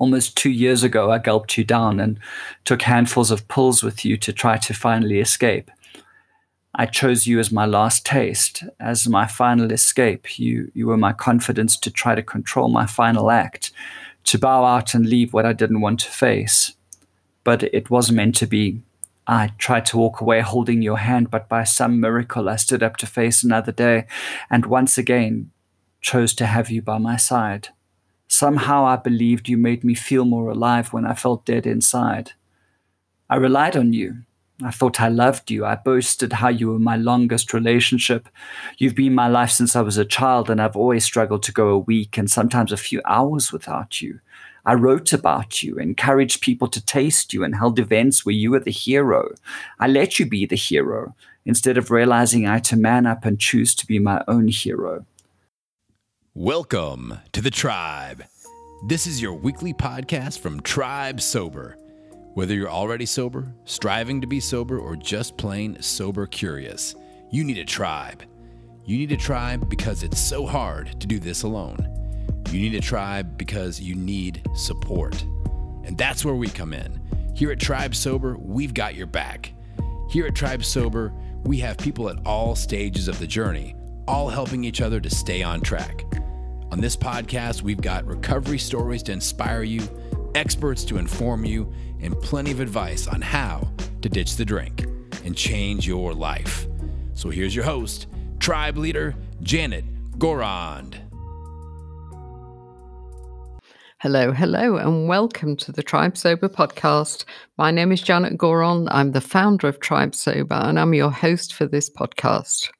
almost two years ago, I gulped you down and took handfuls of pills with you to try to finally escape. I chose you as my last taste, as my final escape. You, you were my confidence to try to control my final act, to bow out and leave what I didn't want to face. But it was meant to be. I tried to walk away holding your hand, but by some miracle I stood up to face another day, and once again chose to have you by my side. Somehow I believed you made me feel more alive when I felt dead inside. I relied on you. I thought I loved you. I boasted how you were my longest relationship. You've been my life since I was a child, and I've always struggled to go a week and sometimes a few hours without you. I wrote about you, encouraged people to taste you, and held events where you were the hero. I let you be the hero instead of realizing I had to man up and choose to be my own hero. Welcome to the Tribe. This is your weekly podcast from Tribe Sober. Whether you're already sober, striving to be sober, or just plain sober curious, you need a tribe. You need a tribe because it's so hard to do this alone. You need a tribe because you need support. And that's where we come in. Here at Tribe Sober, we've got your back. Here at Tribe Sober, we have people at all stages of the journey, all helping each other to stay on track. On this podcast, we've got recovery stories to inspire you, experts to inform you, and plenty of advice on how to ditch the drink and change your life. So here's your host, tribe leader Janet Gourand. Hello, hello, and welcome to the Tribe Sober podcast. My name is Janet Gourand. I'm the founder of Tribe Sober, and I'm your host for this podcast.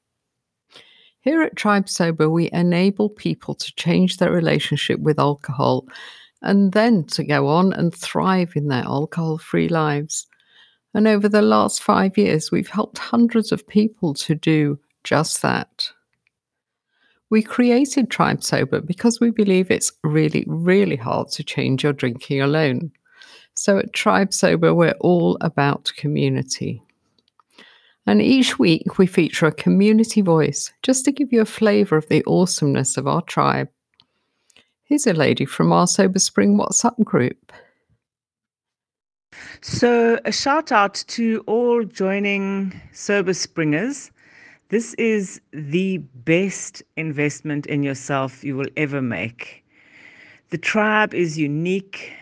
Here at Tribe Sober, we enable people to change their relationship with alcohol and then to go on and thrive in their alcohol free lives. And over the last five years, we've helped hundreds of people to do just that. We created Tribe Sober because we believe it's really, really hard to change your drinking alone. So at Tribe Sober, we're all about community. And each week we feature a community voice just to give you a flavour of the awesomeness of our tribe. Here's a lady from our Sober Spring WhatsApp group. So, a shout out to all joining Sober Springers. This is the best investment in yourself you will ever make. The tribe is unique,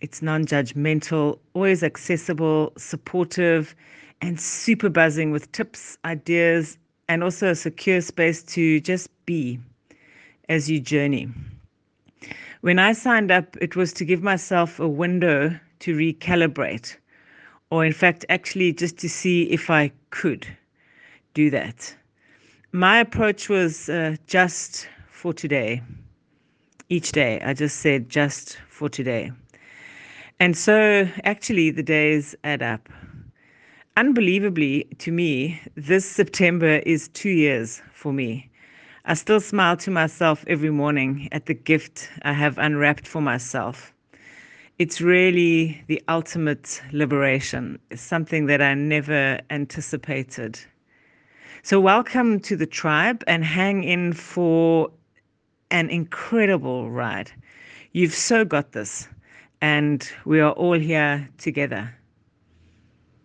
it's non judgmental, always accessible, supportive, and super buzzing with tips, ideas, and also a secure space to just be as you journey. When I signed up, it was to give myself a window to recalibrate, or in fact, actually just to see if I could do that. My approach was uh, just for today. Each day, I just said just for today. And so actually, the days add up unbelievably to me, this September is two years for me. I still smile to myself every morning at the gift I have unwrapped for myself. It's really the ultimate liberation, it's something that I never anticipated. So, welcome to the tribe and hang in for an incredible ride. You've so got this, and we are all here together.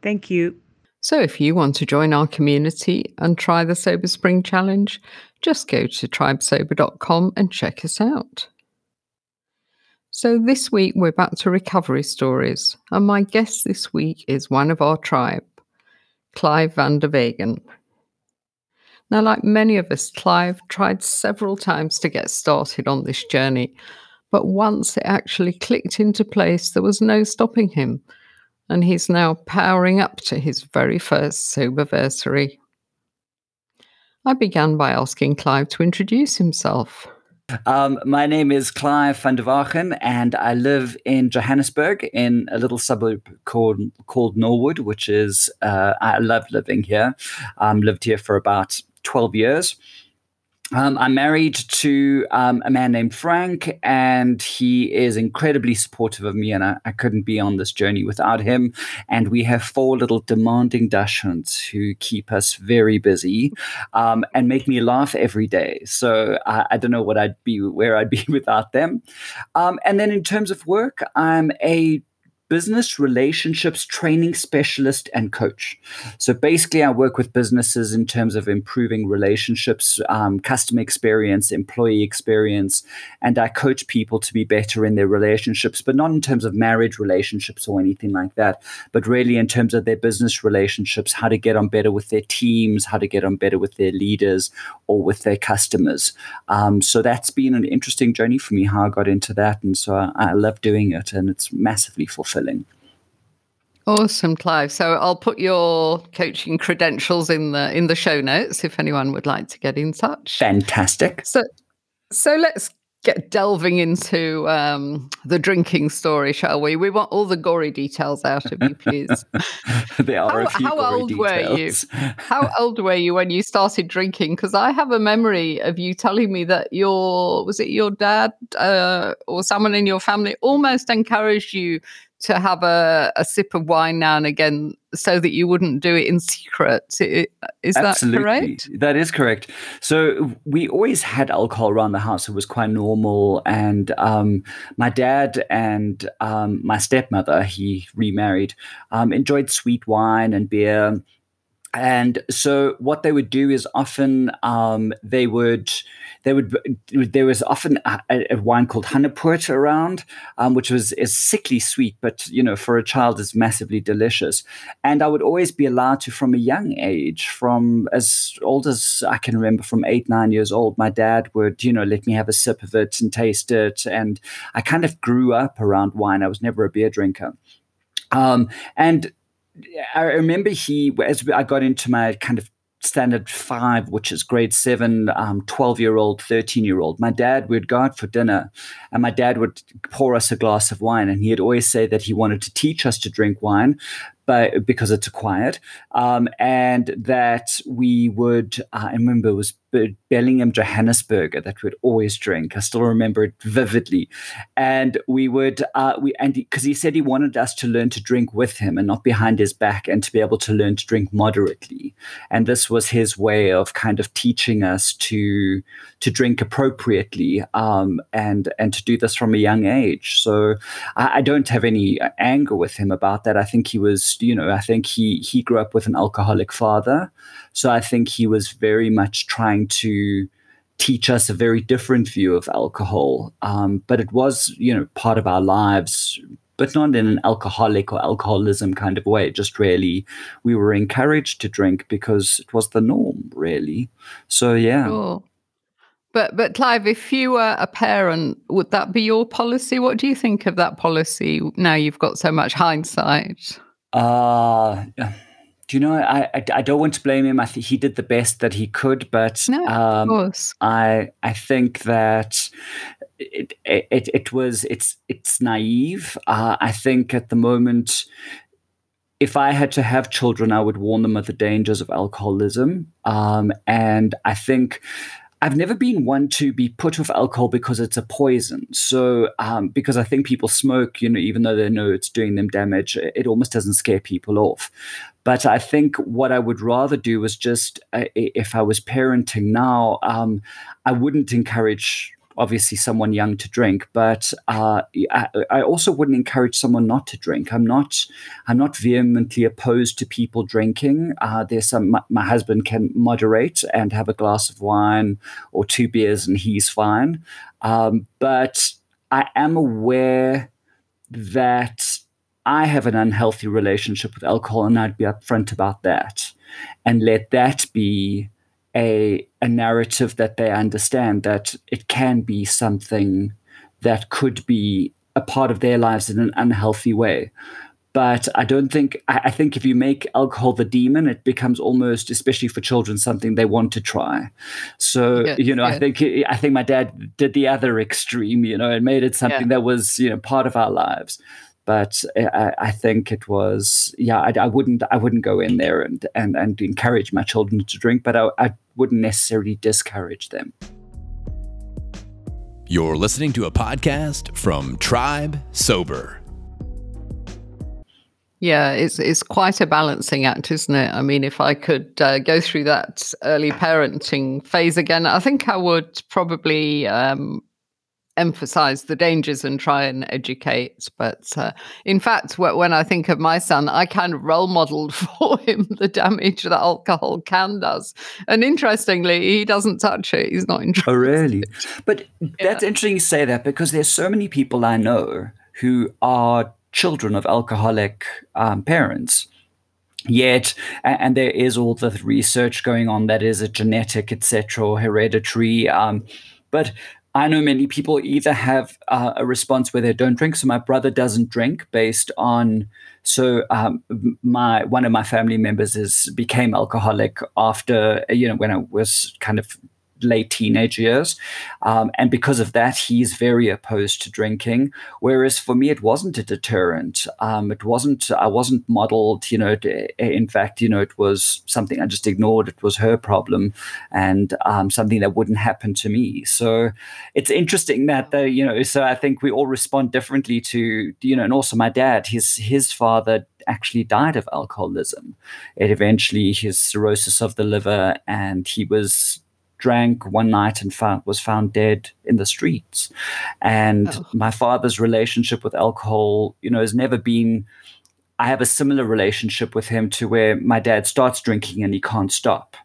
Thank you. So, if you want to join our community and try the Sober Spring Challenge, just go to tribesober.com and check us out. So, this week we're back to recovery stories, and my guest this week is one of our tribe, Clive van der Wegen. Now, like many of us, Clive tried several times to get started on this journey, but once it actually clicked into place, there was no stopping him and he's now powering up to his very first soberversary. I began by asking Clive to introduce himself. Um, my name is Clive van der Wagen, and I live in Johannesburg in a little suburb called called Norwood, which is uh, I love living here. Um, lived here for about twelve years. Um, I'm married to um, a man named Frank, and he is incredibly supportive of me, and I, I, couldn't be on this journey without him. And we have four little demanding Dachshunds who keep us very busy um, and make me laugh every day. So I, I, don't know what I'd be, where I'd be without them. Um, and then in terms of work, I'm a business relationships training specialist and coach. So basically, I work with businesses in terms of improving relationships, um, customer experience, employee experience, and I coach people to be better in their relationships, but not in terms of marriage relationships or anything like that, but really in terms of their business relationships, how to get on better with their teams, how to get on better with their leaders or with their customers. Um, so that's been an interesting journey for me, how I got into that. And so I, I love doing it, and it's massively fulfilling fulfilling. Awesome, Clive. So I'll put your coaching credentials in the in the show notes if anyone would like to get in touch. Fantastic. So so let's get delving into um, the drinking story, shall we? We want all the gory details out of you, please. there are how, how old details. were you? How old were you when you started drinking? Because I have a memory of you telling me that your was it your dad uh, or someone in your family almost encouraged you to have a, a sip of wine now and again so that you wouldn't do it in secret. Is Absolutely. that correct? That is correct. So we always had alcohol around the house. It was quite normal. And um, my dad and um, my stepmother, he remarried, um, enjoyed sweet wine and beer. And so what they would do is often um, they would there would there was often a, a wine called Hanepoot around, um, which was is sickly sweet, but you know for a child is massively delicious. And I would always be allowed to, from a young age, from as old as I can remember, from eight nine years old, my dad would you know let me have a sip of it and taste it, and I kind of grew up around wine. I was never a beer drinker. Um, and I remember he, as I got into my kind of standard five, which is grade seven, um, 12 year old, 13 year old, my dad would go out for dinner and my dad would pour us a glass of wine. And he'd always say that he wanted to teach us to drink wine, but because it's acquired, um, and that we would. Uh, I remember it was Bellingham Johannisberger that we'd always drink. I still remember it vividly, and we would uh, we and because he said he wanted us to learn to drink with him and not behind his back, and to be able to learn to drink moderately. And this was his way of kind of teaching us to to drink appropriately, um, and and to do this from a young age. So I, I don't have any anger with him about that. I think he was you know, I think he he grew up with an alcoholic father, so I think he was very much trying to teach us a very different view of alcohol. Um, but it was, you know, part of our lives, but not in an alcoholic or alcoholism kind of way. Just really, we were encouraged to drink because it was the norm, really. So yeah. Sure. But but Clive, if you were a parent, would that be your policy? What do you think of that policy now you've got so much hindsight? Uh, do you know? I, I, I don't want to blame him. I think he did the best that he could, but no, um, of course. I I think that it it, it was it's it's naive. Uh, I think at the moment if I had to have children, I would warn them of the dangers of alcoholism. Um, and I think I've never been one to be put off alcohol because it's a poison. So, um, because I think people smoke, you know, even though they know it's doing them damage, it almost doesn't scare people off. But I think what I would rather do is just, uh, if I was parenting now, um, I wouldn't encourage obviously someone young to drink, but uh, I, I, also wouldn't encourage someone not to drink. I'm not I'm not vehemently opposed to people drinking. Uh, there's some my, my, husband can moderate and have a glass of wine or two beers and he's fine. Um, but I am aware that I have an unhealthy relationship with alcohol, and I'd be upfront about that and let that be a, a narrative that they understand that it can be something that could be a part of their lives in an unhealthy way. But I don't think, I, think if you make alcohol the demon, it becomes almost, especially for children, something they want to try. So, yeah, you know, yeah. I think, I think my dad did the other extreme, you know, and made it something yeah. that was, you know, part of our lives but I, I, think it was yeah I, I, wouldn't I wouldn't go in there and, and and encourage my children to drink but I, I wouldn't necessarily discourage them. You're listening to a podcast from Tribe Sober. Yeah, it's it's quite a balancing act, isn't it? I mean, if I could uh, go through that early parenting phase again, I think I would probably um, emphasize the dangers and try and educate. But uh, in fact, when I think of my son, I kind of role modeled for him the damage that alcohol can does. And interestingly, he doesn't touch it. He's not interested. Oh, really? But that's yeah. interesting you say that because there's so many people I know who are children of alcoholic um, parents yet and there is all the research going on that is a genetic etc or hereditary um, but I know many people either have uh, a response where they don't drink. So my brother doesn't drink based on. So um, my one of my family members is became alcoholic after you know when I was kind of late teenage years. Um, and because of that, he's very opposed to drinking. Whereas for me, it wasn't a deterrent. Um, it wasn't, I wasn't modeled, you know, in fact, you know, it was something I just ignored. It was her problem and um, something that wouldn't happen to me. So it's interesting that, the, you know, so I think we all respond differently to, you know, and also my dad, his, his father actually died of alcoholism. It eventually his cirrhosis of the liver, and he was drank one night and found, was found dead in the streets. And oh. my father's relationship with alcohol, you know, has never been. I have a similar relationship with him to where my dad starts drinking and he can't stop.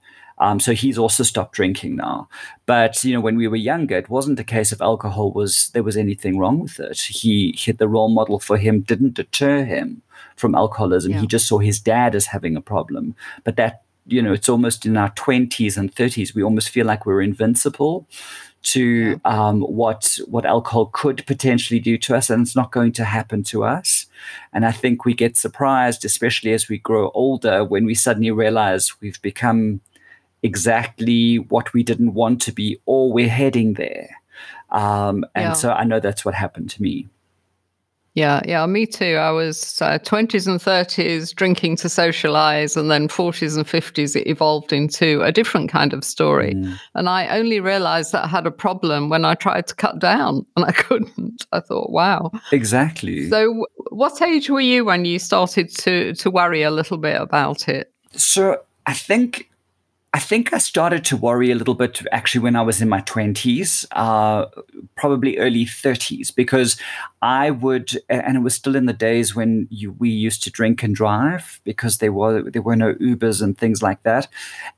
Um, so he's also stopped drinking now. But you know, when we were younger, it wasn't a case of alcohol was there was anything wrong with it. He, he the role model for him didn't deter him from alcoholism. Yeah. He just saw his dad as having a problem. But that you know, it's almost in our 20s and 30s, we almost feel like we're invincible to um, what what alcohol could potentially do to us, and it's not going to happen to us. And I think we get surprised, especially as we grow older, when we suddenly realize we've become exactly what we didn't want to be, or we're heading there. Um, and yeah. so I know that's what happened to me. Yeah, yeah, me too. I was uh, 20s and 30s drinking to socialize, and then 40s and 50s, it evolved into a different kind of story. Mm. And I only realized that I had a problem when I tried to cut down and I couldn't. I thought, wow. Exactly. So, w- what age were you when you started to, to worry a little bit about it? So, I think I think I started to worry a little bit actually when I was in my 20s, uh, probably early 30s, because I would, and it was still in the days when you, we used to drink and drive because there were there were no Ubers and things like that.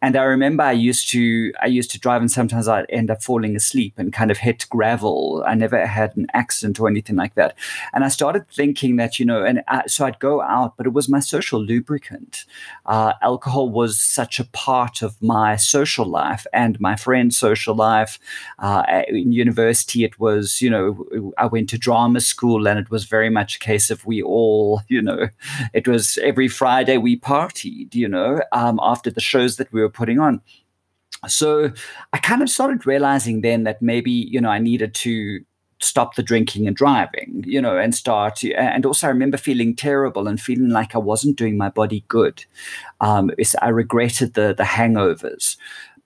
And I remember I used to I used to drive, and sometimes I'd end up falling asleep and kind of hit gravel. I never had an accident or anything like that. And I started thinking that you know, and I, so I'd go out, but it was my social lubricant. Uh, alcohol was such a part of my social life and my friend's social life. Uh, in university, it was you know I went to drama school and it was very much a case of we all, you know, it was every Friday we partied, you know, um, after the shows that we were putting on. So I kind of started realizing then that maybe, you know, I needed to stop the drinking and driving, you know, and start. And also, I remember feeling terrible and feeling like I wasn't doing my body good. Um, I regretted the the hangovers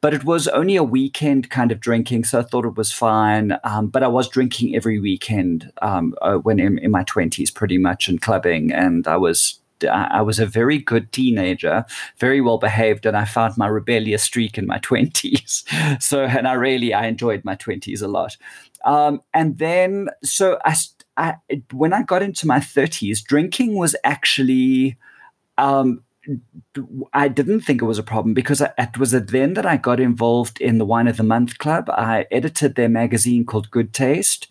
but it was only a weekend kind of drinking, so I thought it was fine. Um, but I was drinking every weekend um, uh, when in, in my twenties, pretty much, and clubbing, and I was I was a very good teenager, very well behaved, and I found my rebellious streak in my twenties. so, and I really I enjoyed my twenties a lot. Um, and then, so I, I, when I got into my thirties, drinking was actually um, I didn't think it was a problem because it was then that I got involved in the Wine of the Month Club. I edited their magazine called Good Taste,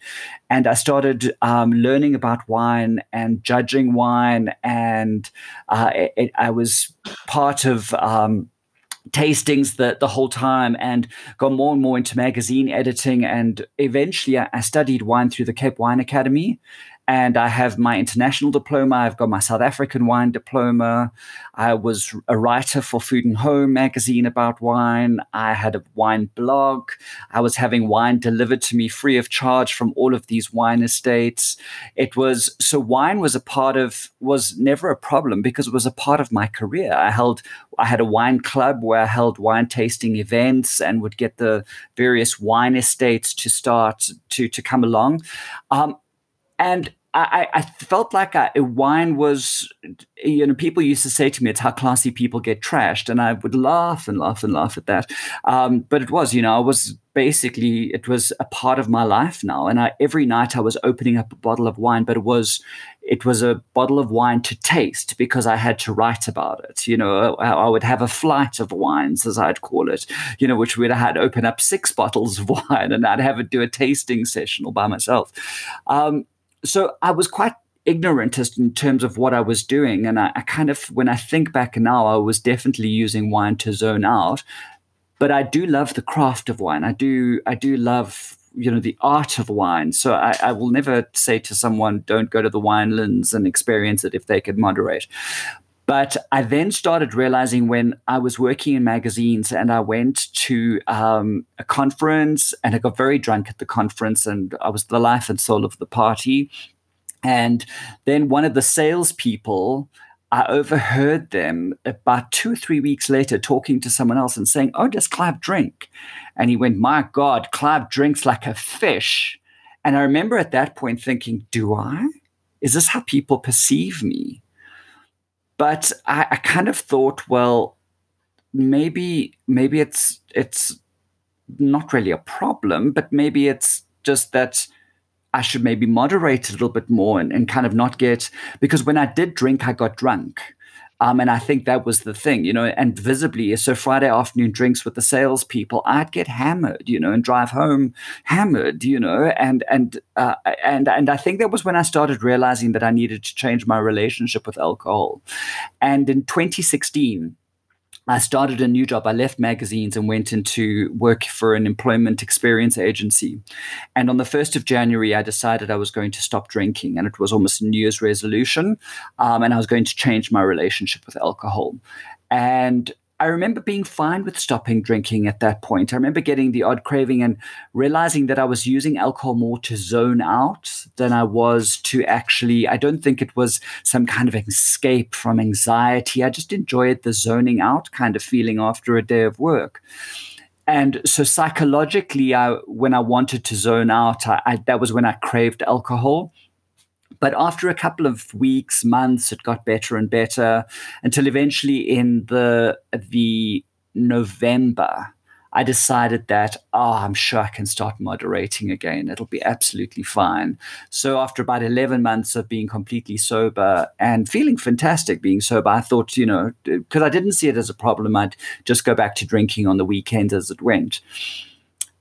and I started um, learning about wine and judging wine. And uh, it, I was part of um, tastings the, the whole time and got more and more into magazine editing. And eventually I, I studied wine through the Cape Wine Academy. And I have my international diploma. I've got my South African wine diploma. I was a writer for Food and Home magazine about wine. I had a wine blog. I was having wine delivered to me free of charge from all of these wine estates. It was so wine was a part of was never a problem because it was a part of my career. I held I had a wine club where I held wine tasting events and would get the various wine estates to start to to come along. Um, and I, I, felt like I, wine was, you know, people used to say to me, it's how classy people get trashed. And I would laugh and laugh and laugh at that. Um, but it was, you know, I was basically, it was a part of my life now. And I, every night I was opening up a bottle of wine, but it was, it was a bottle of wine to taste because I had to write about it. You know, I, I would have a flight of wines, as I'd call it, you know, which we'd have to open up six bottles of wine and I'd have it do a tasting session all by myself. Um, so I was quite ignorant as in terms of what I was doing. And I, I, kind of, when I think back now, I was definitely using wine to zone out. But I do love the craft of wine. I do, I do love, you know, the art of wine. So I, I will never say to someone, don't go to the winelands and experience it if they could moderate. But I then started realizing when I was working in magazines and I went to um, a conference and I got very drunk at the conference and I was the life and soul of the party. And then one of the salespeople, I overheard them about two or three weeks later talking to someone else and saying, Oh, does Clive drink? And he went, My God, Clive drinks like a fish. And I remember at that point thinking, Do I? Is this how people perceive me? But I, I kind of thought, well, maybe maybe it's it's not really a problem, but maybe it's just that I should maybe moderate a little bit more and, and kind of not get because when I did drink, I got drunk. Um, and I think that was the thing, you know, and visibly, so Friday afternoon drinks with the salespeople, I'd get hammered, you know, and drive home hammered, you know, and and uh, and and I think that was when I started realizing that I needed to change my relationship with alcohol. And in 2016, I started a new job. I left magazines and went into work for an employment experience agency. And on the 1st of January, I decided I was going to stop drinking. And it was almost a New Year's resolution. Um, and I was going to change my relationship with alcohol. And I remember being fine with stopping drinking at that point. I remember getting the odd craving and realizing that I was using alcohol more to zone out than I was to actually. I don't think it was some kind of escape from anxiety. I just enjoyed the zoning out kind of feeling after a day of work. And so psychologically, I, when I wanted to zone out, I, I, that was when I craved alcohol. But after a couple of weeks, months, it got better and better until eventually in the the November, I decided that, oh, I'm sure I can start moderating again. It'll be absolutely fine. So after about 11 months of being completely sober and feeling fantastic being sober, I thought, you know, because I didn't see it as a problem, I'd just go back to drinking on the weekends as it went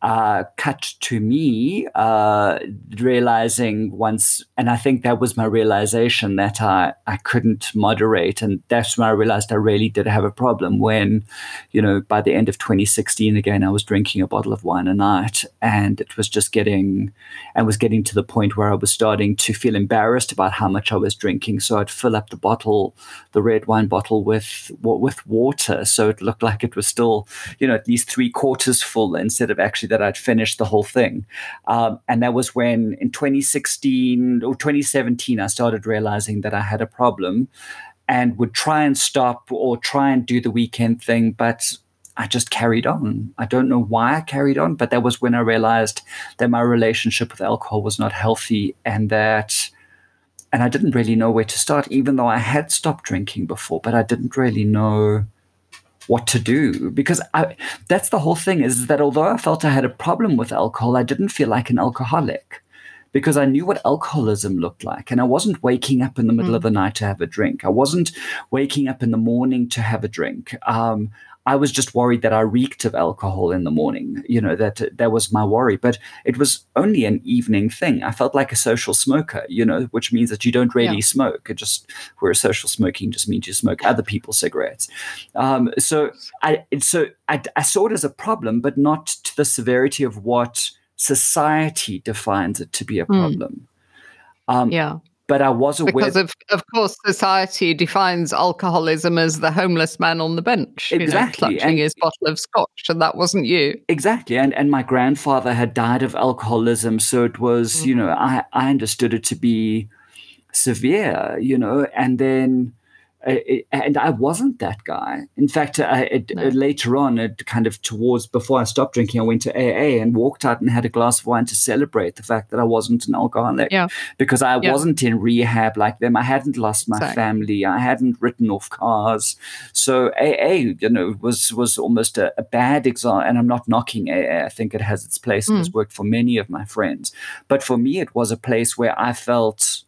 uh, cut to me uh, realizing once, and I think that was my realization that I, I couldn't moderate. And that's when I realized I really did have a problem when, you know, by the end of 2016, again, I was drinking a bottle of wine a night and it was just getting, and was getting to the point where I was starting to feel embarrassed about how much I was drinking. So I'd fill up the bottle, the red wine bottle with, with water. So it looked like it was still, you know, at least three quarters full instead of actually that I'd finished the whole thing. Um, and that was when in 2016 or 2017, I started realizing that I had a problem and would try and stop or try and do the weekend thing, but I just carried on. I don't know why I carried on, but that was when I realized that my relationship with alcohol was not healthy and that and I didn't really know where to start, even though I had stopped drinking before, but I didn't really know what to do because I, that's the whole thing is that although I felt I had a problem with alcohol, I didn't feel like an alcoholic because I knew what alcoholism looked like. And I wasn't waking up in the middle mm. of the night to have a drink. I wasn't waking up in the morning to have a drink. Um, I was just worried that I reeked of alcohol in the morning. You know, that that was my worry. But it was only an evening thing. I felt like a social smoker, you know, which means that you don't really yeah. smoke. It just whereas social smoking just means you smoke other people's cigarettes. Um, so I so I, I saw it as a problem, but not to the severity of what society defines it to be a hmm. problem. Mm. Um, yeah. But I was aware Because of of course society defines alcoholism as the homeless man on the bench, you know, clutching and- his bottle of scotch, and that wasn't you. Exactly, and and my grandfather had died of alcoholism, so it was you mm-hmm. know I I understood it to be severe, you know, and then. And I wasn't that guy. In fact, I, it, No. uh, later on, it kind of towards before I stopped drinking, I went to AA and walked out and had a glass of wine to celebrate the fact that I wasn't an alcoholic. Yeah. Because I Yeah. wasn't in rehab like them. I hadn't lost my Exactly. family. I hadn't written off cars. So AA, you know, was was almost a, a bad example. And I'm not knocking AA. I think it has its place and Mm. has worked for many of my friends. But for me, it was a place where I felt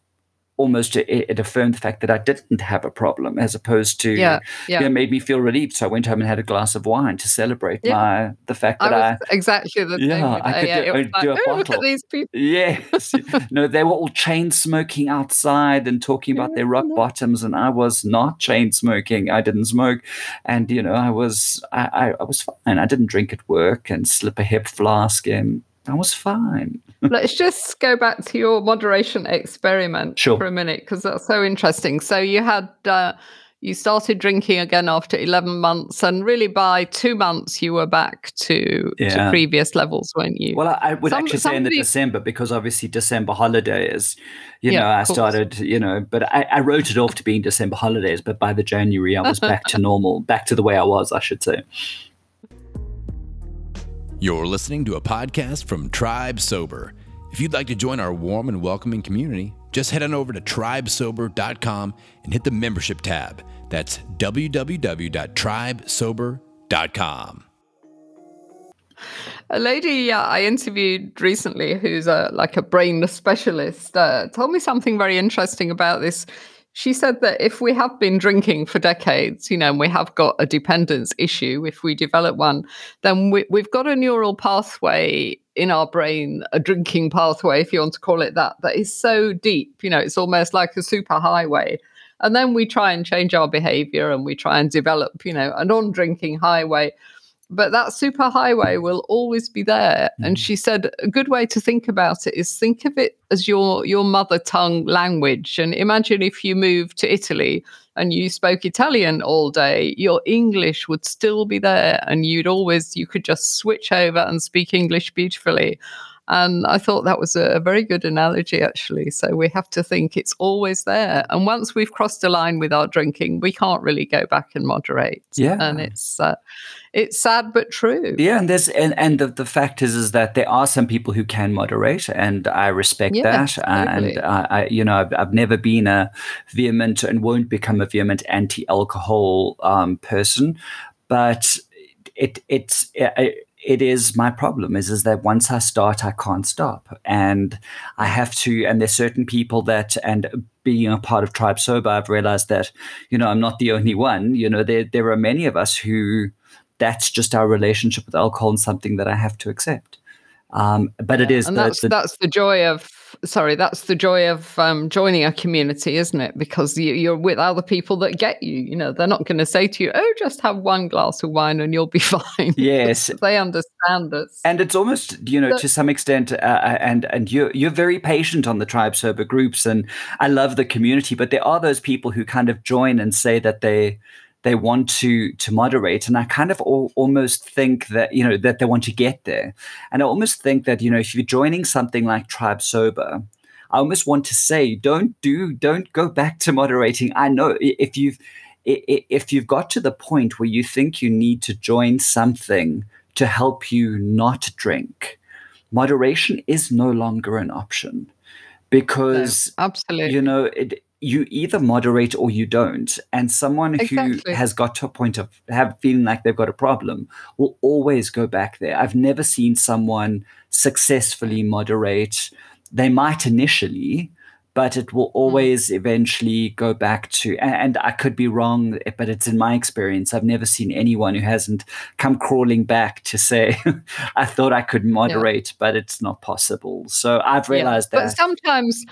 almost uh, it, it affirmed the fact that I didn't have a problem, as opposed to Yeah, yeah. it made me feel relieved. So I went home and had a glass of wine to celebrate Yeah. my the fact that I. was exactly the Yeah, with I could AA. do- It was like, do a oh, look bottle." at these people. Yes, no, they were all chain smoking outside and talking about their rock bottoms, and I was not chain smoking. I didn't smoke, and you know, I was I, I, I was fine. I didn't drink at work and slip a hip flask in. I was fine. Let's just go back to your moderation experiment Sure. for a minute because that's so interesting. So you had uh, you started drinking again after eleven months, and really by two months you were back to, to previous levels, weren't you? Well, I, I would Some- actually say in the December because obviously December holidays, you Yeah, know, I started, you know, but I, I wrote it off to being December holidays, but by the January I was back to normal, back to the way I was, I should say. You're listening to a podcast from Tribe Sober. If you'd like to join our warm and welcoming community, just head on over to tribesober.com and hit the membership tab. That's www.tribesober.com. A lady uh, I interviewed recently, who's a like a brain specialist, uh, told me something very interesting about this. She said that if we have been drinking for decades, you know, and we have got a dependence issue, if we develop one, then we, we've got a neural pathway in our brain, a drinking pathway, if you want to call it that, that is so deep. You know, it's almost like a super highway. And then we try and change our behavior and we try and develop, you know, a non drinking highway but that super highway will always be there. And mm. she said a good way to think about it is think of it as your your mother tongue language. And imagine if you moved to italy and you spoke italian all day your english would still be there and you'd always you could just switch over and speak english beautifully and I thought that was a, very good analogy, actually. So we have to think it's always there. And once we've crossed a line with our drinking, we can't really go back and moderate. Yeah. And it's uh, it's sad but true. Yeah, and there's and, and the, the fact is is that there are some people who can moderate, and I respect Yes, that. And. I, I, you know, I've, I've never been a vehement and won't become a vehement anti-alcohol um, person, but it it's it, it is my problem is is that once I start, I can't stop, and I have to. And there's certain people that and being a part of Tribe Sober, I've realized that you know I'm not the only one. You know, there there are many of us who that's just our relationship with alcohol and something that I have to accept. Um, but it is and the, that's the- that's the joy of sorry that's the joy of um, joining a community isn't it? Because you, you're with other people that get you you know they're not going to say to you oh just have one glass of wine and you'll be fine. Yes, they understand us and it's almost you know So- to some extent uh, and and you're you're very patient on the tribe sober groups and i love the community but there are those people who kind of join and say that they they want to to moderate. And i kind of al- almost think that you know that they want to get there. And i almost think that you know if you're joining something like tribe sober i almost want to say don't do don't go back to moderating. I know if you've if you've got to the point where you think you need to join something to help you not drink, moderation is no longer an option. Because absolutely. you know it, you either moderate or you don't. And someone Exactly. who has got to a point of have feeling like they've got a problem will always go back there. I've never seen someone successfully moderate. They might initially but it will hmm. always eventually go back to and, i could be wrong but it's in my experience. I've never seen anyone who hasn't come crawling back to say i thought i could moderate but it's not possible. So i've Yeah, realized But that. sometimes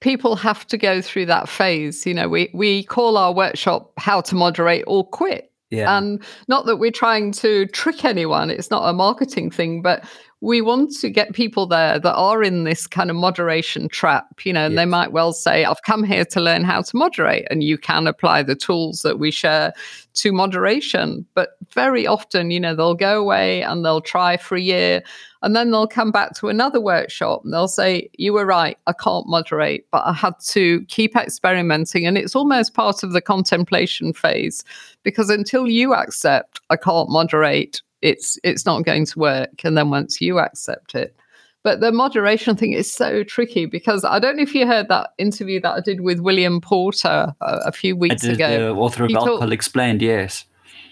people have to go through that phase. You know, we we call our workshop "How to Moderate or Quit." yeah And not that we're trying to trick anyone, it's not a marketing thing, but we want to get people there that are in this kind of moderation trap, you know, and yes. they might well say, I've come here to learn how to moderate. And you can apply the tools that we share to moderation. But very often, you know, they'll go away and they'll try for a year and then they'll come back to another workshop and they'll say, You were right, I can't moderate, but I had to keep experimenting. And it's almost part of the contemplation phase because until you accept I can't moderate, it's it's not going to work. And then once you accept it. But the moderation thing is so tricky because I don't know if you heard that interview that I did with William Porter a, a few weeks did, ago. The author of he Alcohol talk- Explained, yes.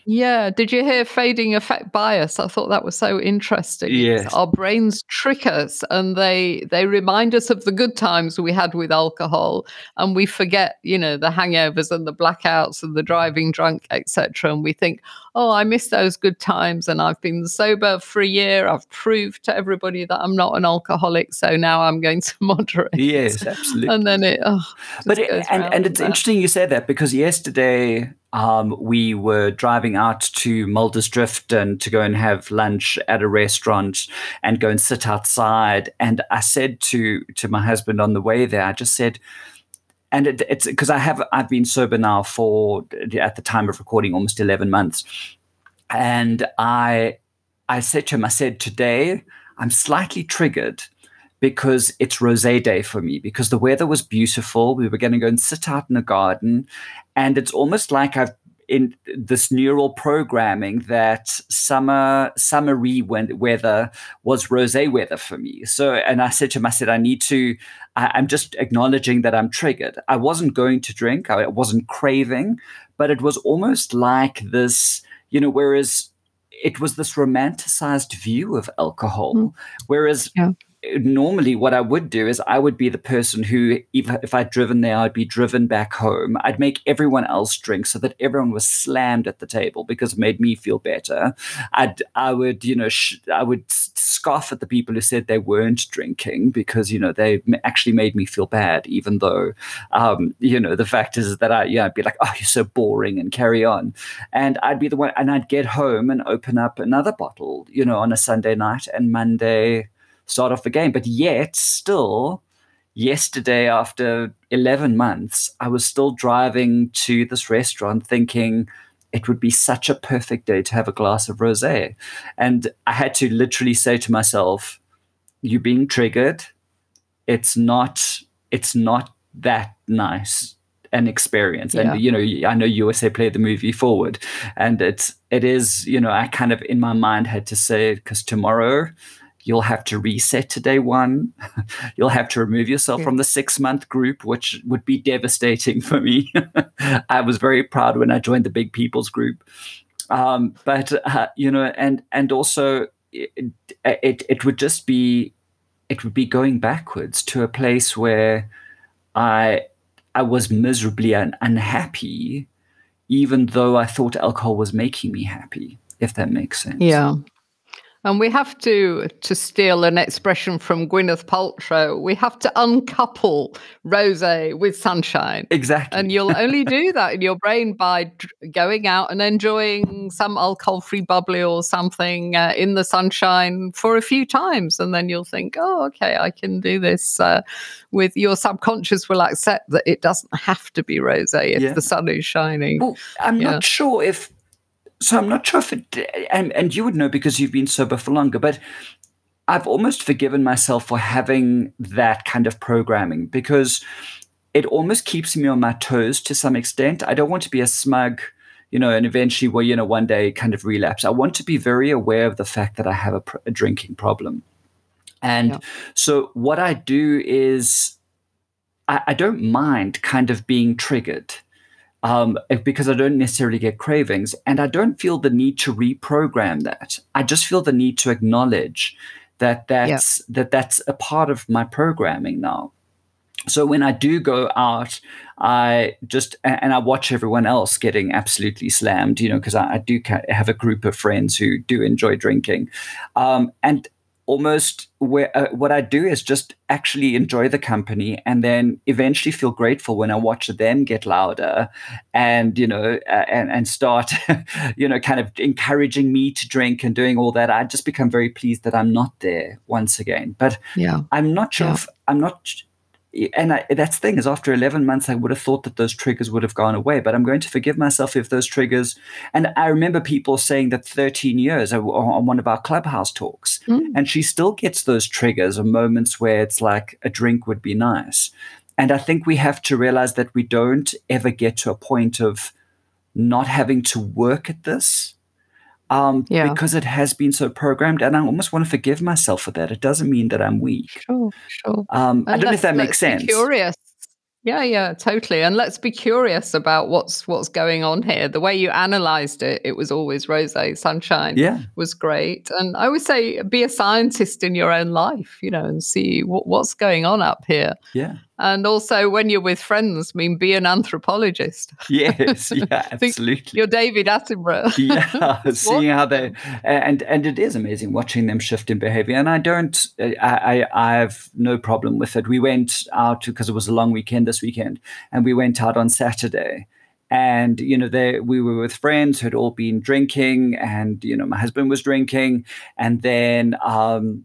Yeah. Did you hear fading effect bias? I thought that was so interesting. Yes. Our brains trick us and they they remind us of the good times we had with alcohol and we forget, you know, the hangovers and the blackouts and the driving drunk, etc. And we think, oh, I miss those good times and I've been sober for a year. I've proved to everybody that I'm not an alcoholic. So now I'm going to moderate. Yes, absolutely. And then it, oh, but it, and, and it's that. interesting you said that because yesterday um, we were driving out to Mulder's Drift and to go and have lunch at a restaurant and go and sit outside. And I said to to my husband on the way there, I just said, and it, it's because I have I've been sober now for at the time of recording almost eleven months, and I I said to him, I said today I'm slightly triggered because it's rosé day for me because the weather was beautiful. We were going to go and sit out in the garden, and it's almost like I've in this neural programming that summer summery weather was rosé weather for me. So, and I said to him, I said, I need to. I, am just acknowledging that I'm triggered. I wasn't going to drink. I wasn't craving, but it was almost like this. You know, whereas it was this romanticized view of alcohol, mm. whereas yeah normally what I would do is I would be the person who, if, if I'd driven there, I'd be driven back home. I'd make everyone else drink so that everyone was slammed at the table because it made me feel better. I'd, I would, you know, sh- I would scoff at the people who said they weren't drinking because, you know, they actually made me feel bad, even though, um, you know, the fact is that I, yeah, I'd be like, oh, you're so boring and carry on. And I'd be the one, and I'd get home and open up another bottle, you know, on a Sunday night and Monday start off the game. But yet, still, yesterday, after 11 months, I was still driving to this restaurant thinking it would be such a perfect day to have a glass of rosé. And I had to literally say to myself, you're being triggered. It's not, it's not that nice an experience. Yeah. And you know, I know USA played the movie forward, and it's it is you know I kind of in my mind had to say because tomorrow You'll have to reset to day one. You'll have to remove yourself yeah. from the six month group, which would be devastating for me. I was very proud when I joined the Big People's group. Um, but, uh, you know, and, and also it, it, it would just be, it would be going backwards to a place where I, I was miserably un- unhappy, even though I thought alcohol was making me happy, if that makes sense. Yeah. And we have to, to steal an expression from Gwyneth Paltrow, we have to uncouple rosé with sunshine. Exactly. And you'll only do that in your brain by going out and enjoying some alcohol-free bubbly or something uh, in the sunshine for a few times, and then you'll think, "Oh, okay, I can do this." Uh, with your subconscious will accept that it doesn't have to be rosé if yeah. the sun is shining. Well, I'm yeah. not sure if so I'm not sure if it, and, and you would know because you've been sober for longer, but I've almost forgiven myself for having that kind of programming because it almost keeps me on my toes to some extent. I don't want to be a smug, you know, and eventually, well, you know, one day kind of relapse. I want to be very aware of the fact that I have a, a drinking problem. And yeah. so what I do is I, I don't mind kind of being triggered um, because I don't necessarily get cravings. And I don't feel the need to reprogram that. I just feel the need to acknowledge that that's, yeah. that that's a part of my programming now. So when I do go out, I just and I watch everyone else getting absolutely slammed, you know, because I, I, do have a group of friends who do enjoy drinking, um, and almost where uh, what I do is just actually enjoy the company and then eventually feel grateful when I watch them get louder and you know uh, and and start you know kind of encouraging me to drink and doing all that. I just become very pleased that I'm not there once again. But yeah. I'm not sure yeah. if I'm not and I, that's the thing is after 11 months i would have thought that those triggers would have gone away but i'm going to forgive myself if those triggers and i remember people saying that 13 years on one of our clubhouse talks mm. and she still gets those triggers or moments where it's like a drink would be nice and i think we have to realize that we don't ever get to a point of not having to work at this um, yeah. because it has been so programmed. And I almost want to forgive myself for that. It doesn't mean that I'm weak. Sure, sure. Um, I don't know if that makes sense. Curious. Yeah, yeah, totally. And let's be curious about what's what's going on here. The way you analyzed it, it was always rosé sunshine. Yeah, was great. And I would say be a scientist in your own life, you know, and see what, what's going on up here. Yeah. And also, when you're with friends, I mean, be an anthropologist. Yes, yeah, absolutely. you're David Attenborough. yeah, seeing how they and and it is amazing watching them shift in behavior. And I don't, I I, I have no problem with it. We went out because it was a long weekend this weekend, and we went out on Saturday and you know they we were with friends who had all been drinking and you know my husband was drinking and then um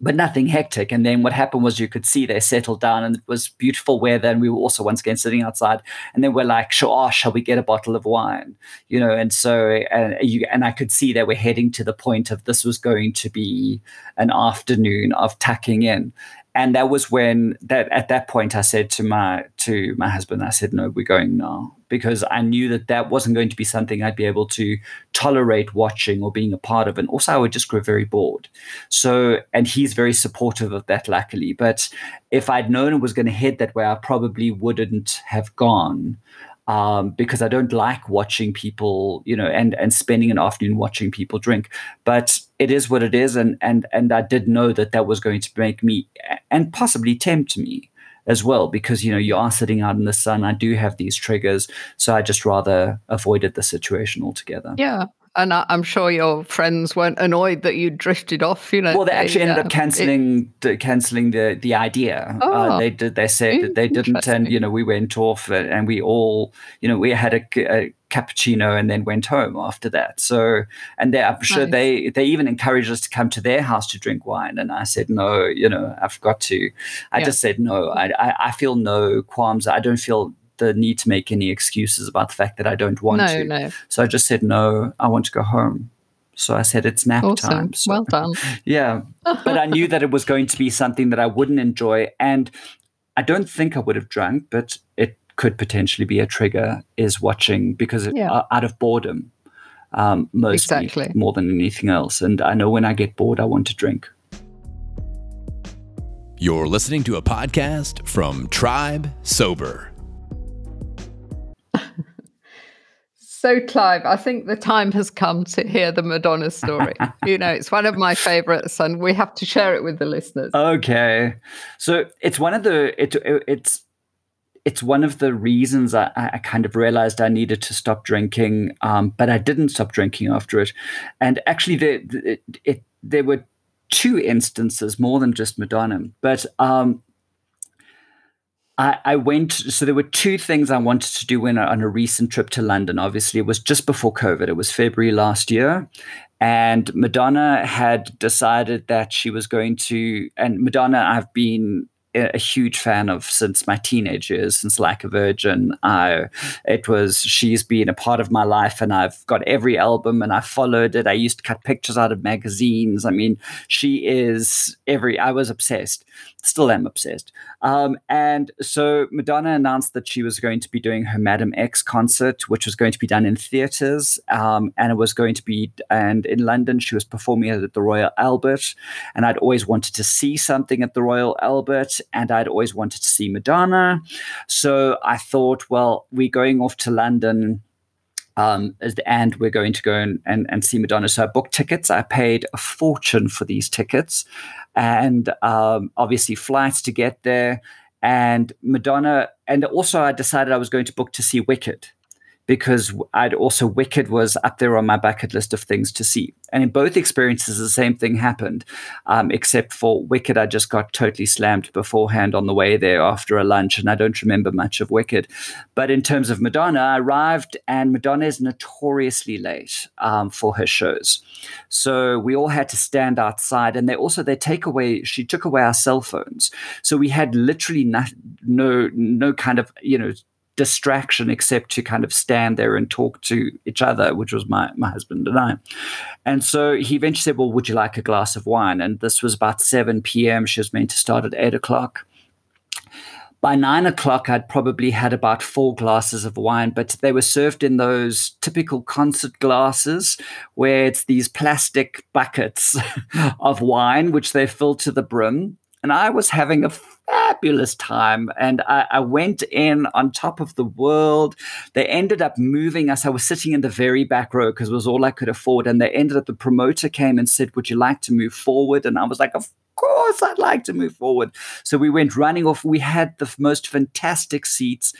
but nothing hectic. And then what happened was you could see they settled down and it was beautiful weather. And we were also once again sitting outside. And then we're like, sure, oh, shall we get a bottle of wine? You know, and so, and, you, and I could see they were heading to the point of this was going to be an afternoon of tucking in and that was when that at that point I said to my to my husband, I said, "No, we're going now," because I knew that that wasn't going to be something I'd be able to tolerate watching or being a part of, and also I would just grow very bored. So, and he's very supportive of that, luckily. But if I'd known it was going to head that way, I probably wouldn't have gone um, because I don't like watching people, you know, and and spending an afternoon watching people drink. But it is what it is, and and and I did know that that was going to make me and possibly tempt me as well because you know you are sitting out in the sun i do have these triggers so i just rather avoided the situation altogether yeah and I, am sure your friends weren't annoyed that you drifted off. You know, well, they actually ended up canceling the, canceling the the idea. Uh, oh, uh, they did. They said that they didn't, and you know, we went off, and we all, you know, we had a, a cappuccino and then went home after that. So, and they, I'm sure nice. they they even encouraged us to come to their house to drink wine, and I said no. You know, I've got to. I yeah. just said no. I, I I feel no qualms. I don't feel the need to make any excuses about the fact that I don't want no, to. No. So I just said, no, I want to go home. So I said, it's nap awesome. time. So, well done. yeah. but I knew that it was going to be something that I wouldn't enjoy. And I don't think I would have drunk, but it could potentially be a trigger is watching because it, yeah. uh, out of boredom, um, mostly exactly. more than anything else. And I know when I get bored, I want to drink. You're listening to a podcast from Tribe Sober. So, Clive, I think the time has come to hear the Madonna story. you know, it's one of my favorites, and we have to share it with the listeners. Okay, so it's one of the it, it's it's one of the reasons I, I, kind of realized I needed to stop drinking, um, but I didn't stop drinking after it. And actually, the, the it, it, there were two instances, more than just Madonna. But um, I, I, went, so there were two things I wanted to do when, on a recent trip to London. Obviously, it was just before COVID, it was February last year. And Madonna had decided that she was going to, and Madonna, I've been a huge fan of since my teenage years, since Like a Virgin. I, it was she's been a part of my life, and I've got every album, and I followed it. I used to cut pictures out of magazines. I mean, she is every. I was obsessed, still am obsessed. Um, and so Madonna announced that she was going to be doing her Madame X concert, which was going to be done in theaters, um, and it was going to be and in London. She was performing at the Royal Albert, and I'd always wanted to see something at the Royal Albert and I'd always wanted to see Madonna. So I thought, well, we're going off to London. Um, and we're going to go and, and, and see Madonna. So I booked tickets. I paid a fortune for these tickets, and um, obviously flights to get there. And Madonna, and also I decided I was going to book to see Wicked because I'd also Wicked was up there on my bucket list of things to see. And in both experiences, the same thing happened, um, except for Wicked, I just got totally slammed beforehand on the way there after a lunch, and I don't remember much of Wicked. But in terms of Madonna, I arrived, and Madonna is notoriously late um, for her shows, so we all had to stand outside. And they also they take away she took away our cell phones, so we had literally no no no kind of you know distraction except to kind of stand there and talk to each other, which was my, my husband and I. And so he eventually said, Well, would you like a glass of wine? And this was about 7 p.m. She was meant to start at 8 o'clock. By nine o'clock, I'd probably had about four glasses of wine, but they were served in those typical concert glasses where it's these plastic buckets of wine, which they fill to the brim. And I was having a fabulous time. And I, I, went in on top of the world. They ended up moving us. I was sitting in the very back row because it was all I could afford. And they ended up, the promoter came and said, Would you like to move forward? And I was like, Of course, I'd like to move forward. So we went running off. We had the most fantastic seats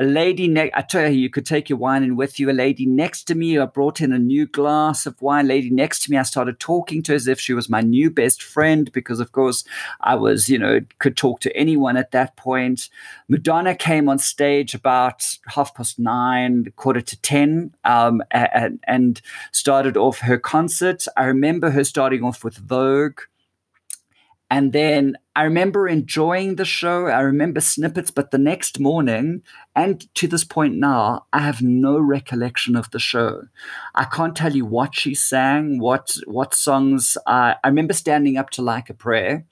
a lady next I tell you, you could take your wine in with you. A lady next to me, I brought in a new glass of wine. Lady next to me, I started talking to as if she was my new best friend because, of course, I was, you know, could talk to anyone at that point. Madonna came on stage about half past nine, quarter to ten, um, and, and started off her concert. I remember her starting off with Vogue. And then I remember enjoying the show. I remember snippets, but the next morning, and to this point now, I have no recollection of the show. I can't tell you what she sang, what what songs. I, I remember standing up to like a prayer,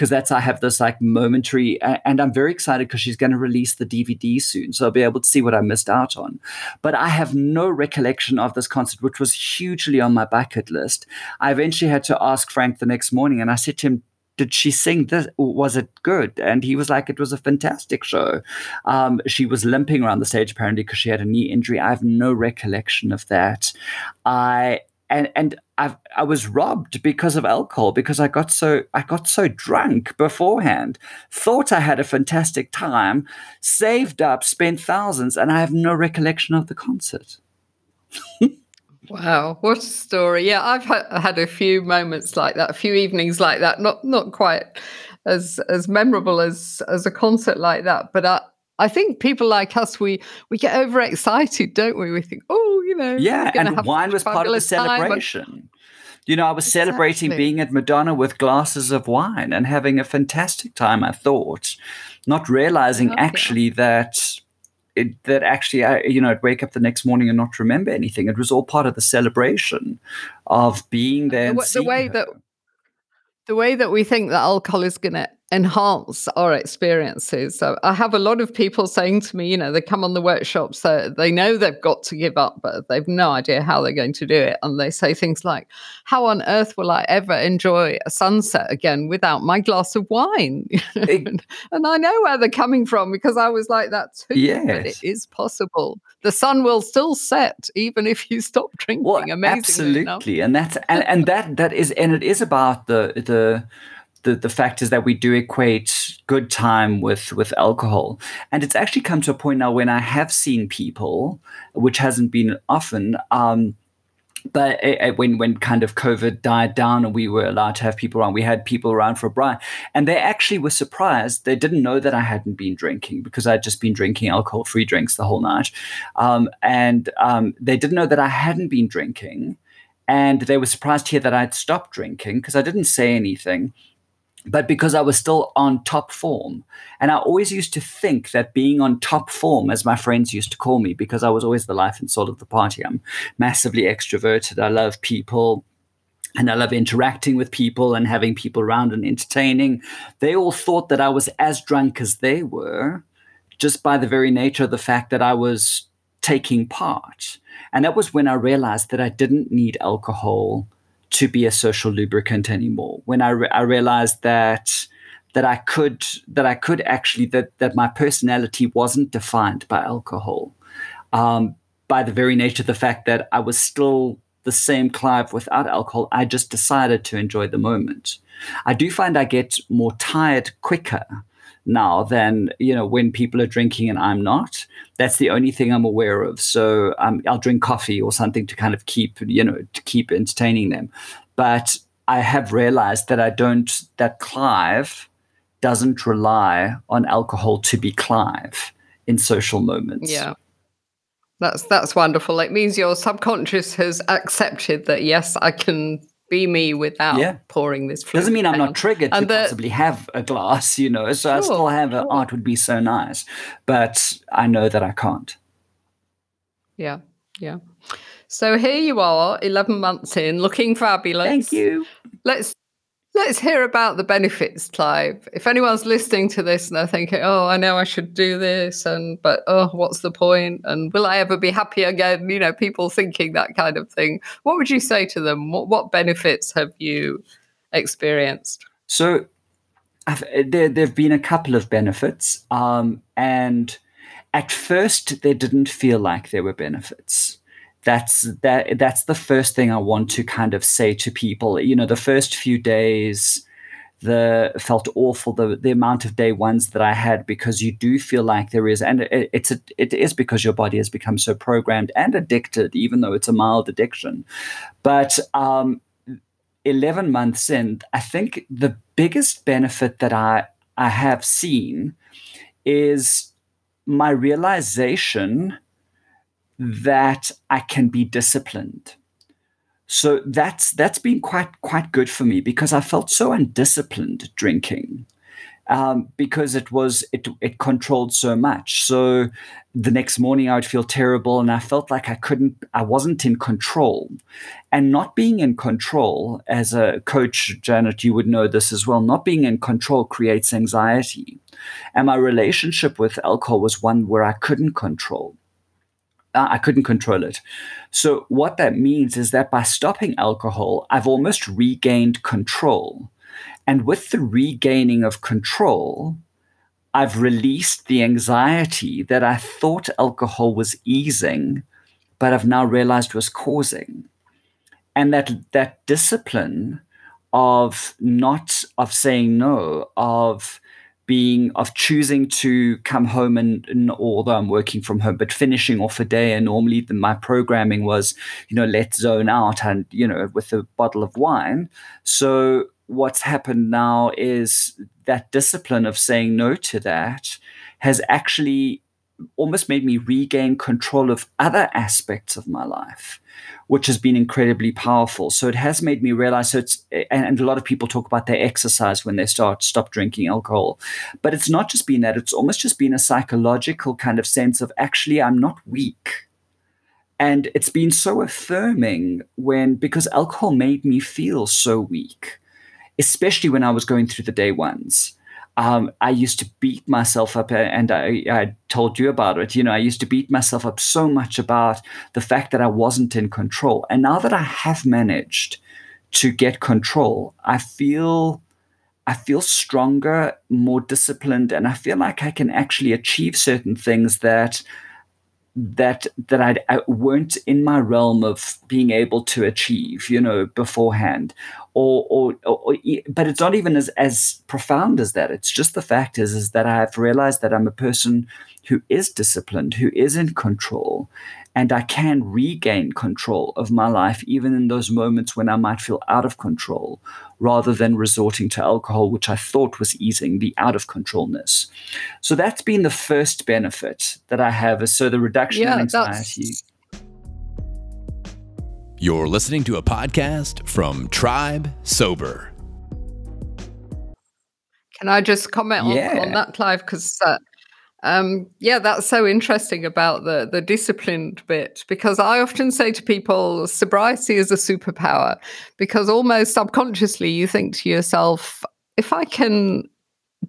because that's I have this like momentary, and I'm very excited because she's going to release the DVD soon, so I'll be able to see what I missed out on. But I have no recollection of this concert, which was hugely on my bucket list. I eventually had to ask Frank the next morning, and I said to him, did she sing this? Was it good? And he was like, it was a fantastic show. Um, she was limping around the stage apparently because she had a knee injury. I have no recollection of that. I and and i I was robbed because of alcohol because I got so I got so drunk beforehand. Thought I had a fantastic time, saved up, spent thousands, and I have no recollection of the concert. Wow, what a story! Yeah, I've ha- had a few moments like that, a few evenings like that. Not not quite as as memorable as as a concert like that, but I I think people like us we we get overexcited, don't we? We think, oh, you know, yeah, and wine was part of the celebration. You know, I was exactly. celebrating being at Madonna with glasses of wine and having a fantastic time. I thought, not realizing actually that it, that actually, I, you know, I'd wake up the next morning and not remember anything. It was all part of the celebration of being there. The, the way her. that the way that we think that alcohol is going to enhance our experiences. So I have a lot of people saying to me, you know, they come on the workshops, so they know they've got to give up, but they've no idea how they're going to do it. And they say things like, How on earth will I ever enjoy a sunset again without my glass of wine? and I know where they're coming from because I was like that too. Yes. But it is possible. The sun will still set even if you stop drinking. Well, absolutely. Enough. And that's and, and that that is and it is about the the the, the fact is that we do equate good time with with alcohol. And it's actually come to a point now when i have seen people which hasn't been often um, but it, it, when when kind of COVID died down and we were allowed to have people around, we had people around for a bride, and they actually were surprised. They didn't know that I hadn't been drinking because I'd just been drinking alcohol-free drinks the whole night, um, and um, they didn't know that I hadn't been drinking, and they were surprised to hear that I'd stopped drinking because I didn't say anything but because I was still on top form. And I always used to think that being on top form, as my friends used to call me, because I was always the life and soul of the party, I'm massively extroverted. I love people and I love interacting with people and having people around and entertaining. They all thought that I was as drunk as they were, just by the very nature of the fact that I was taking part. And that was when I realized that I didn't need alcohol to be a social lubricant anymore. When I, re- I realized that that I could that I could actually that that my personality wasn't defined by alcohol, um, by the very nature of the fact that I was still the same Clive without alcohol. I just decided to enjoy the moment. I do find I get more tired quicker now than you know when people are drinking and I'm not. That's the only thing I'm aware of. So um, I'll drink coffee or something to kind of keep you know to keep entertaining them. But I have realized that I don't that Clive doesn't rely on alcohol to be Clive in social moments. Yeah. That's that's wonderful. It means your subconscious has accepted that yes, I can be me without yeah. pouring this. Doesn't mean I'm not triggered and to the, possibly have a glass, you know. So sure, I still have sure. art would be so nice, but I know that I can't. Yeah, yeah. So here you are, 11 months in, looking fabulous. Thank you. Let's Let's hear about the benefits, Clive. If anyone's listening to this and they're thinking, "Oh, I know I should do this," and but oh, what's the point? And will I ever be happy again? You know, people thinking that kind of thing. What would you say to them? What what benefits have you experienced? So, I've, there there've been a couple of benefits, um, and at first they didn't feel like there were benefits that's that that's the first thing I want to kind of say to people. You know, the first few days the felt awful the the amount of day ones that I had because you do feel like there is and it, it's a, it is because your body has become so programmed and addicted even though it's a mild addiction but um 11 months in I think the biggest benefit that I I have seen is my realization that I can be disciplined. So that's that's been quite quite good for me because I felt so undisciplined drinking. Um, because it was it it controlled so much. So the next morning I would feel terrible, and I felt like I couldn't, I wasn't in control. And not being in control, as a coach, Janet, you would know this as well. Not being in control creates anxiety, and my relationship with alcohol was one where I couldn't control. Uh, I couldn't control it. So, what that means is that by stopping alcohol, I've almost regained control. And with the regaining of control, I've released the anxiety that I thought alcohol was easing, but I've now realized was causing. And that, that discipline of not, of saying no, of being of choosing to come home and, and, although I'm working from home, but finishing off a day. And normally the, my programming was, you know, let's zone out and, you know, with a bottle of wine. So what's happened now is that discipline of saying no to that has actually almost made me regain control of other aspects of my life which has been incredibly powerful. So it has made me realize. So it's and a lot of people talk about their exercise when they start stop drinking alcohol, but it's not just been that. It's almost just been a psychological kind of sense of actually I'm not weak. And it's been so affirming when because alcohol made me feel so weak, especially when I was going through the day ones um, I used to beat myself up, and I, I, told you about it. You know, I used to beat myself up so much about the fact that I wasn't in control. And now that I have managed to get control, I feel. I feel stronger, more disciplined, and I feel like I can actually achieve certain things that that that I'd, I weren't in my realm of being able to achieve, you know, beforehand, or, or, or, but it's not even as as profound as that. It's just the fact is is that I have realized that I'm a person who is disciplined, who is in control, and I can regain control of my life even in those moments when I might feel out of control, rather than resorting to alcohol, which I thought was easing the out of controlness. So that's been the first benefit that I have. Is so the reduction yeah, in anxiety. You're listening to a podcast from Tribe Sober. Can I just comment on, yeah. on that, Clive? Because uh, um, yeah, that's so interesting about the the disciplined bit because I often say to people, sobriety is a superpower because almost subconsciously you think to yourself, if I can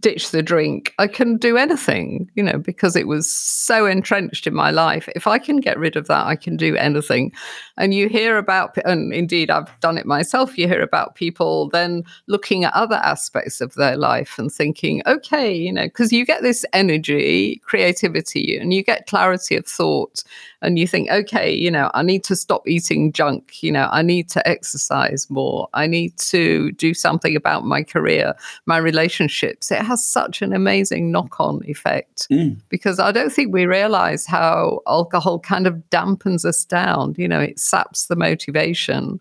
ditch the drink, I can do anything, you know, because it was so entrenched in my life. If I can get rid of that, I can do anything. And you hear about, and indeed I've done it myself, you hear about people then looking at other aspects of their life and thinking, okay, you know, because you get this energy, creativity, and you get clarity of thought and you think, okay, you know, I need to stop eating junk, you know, I need to exercise more, I need to do something about my career, my relationships. It has such an amazing knock-on effect Mm. because I don't think we realize how alcohol kind of dampens us down. You know, it saps the motivation,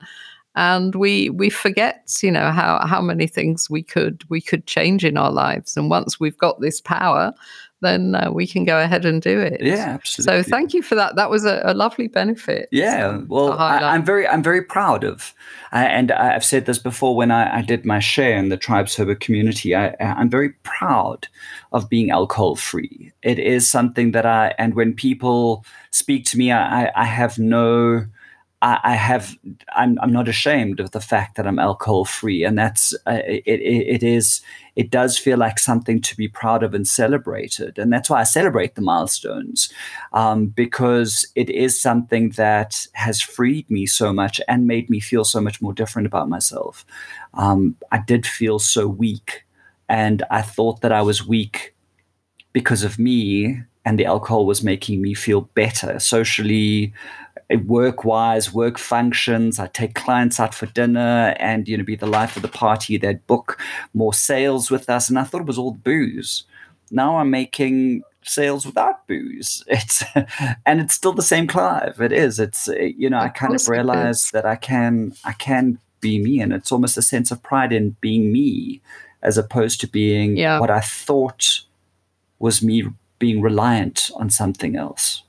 and we we forget, you know, how how many things we could we could change in our lives. And once we've got this power, then uh, we can go ahead and do it. Yeah, absolutely So thank you for that. That was a, a lovely benefit. Yeah, well, I, I'm very, I'm very proud of, I and I've said this before when I, I did my share in the tribes Sober community. I, I'm very proud of being alcohol free. It is something that I, and when people speak to me, I, I have no, I, I have, I'm, I'm not ashamed of the fact that I'm alcohol free, and that's, uh, it, it, it is, it does feel like something to be proud of and celebrated, and that's why I celebrate the milestones um, because it is something that has freed me so much and made me feel so much more different about myself. Um, I did feel so weak, and I thought that I was weak because of me, and the alcohol was making me feel better socially. Work wise, work functions. I take clients out for dinner and, you know, be the life of the party. They'd book more sales with us. And I thought it was all booze now I'm making sales without booze. It's and it's still the same Clive. It is. It's you know I kind of realize that I can I can be me, and it's almost a sense of pride in being me, as opposed to being Yeah. what I thought was me being reliant on something else.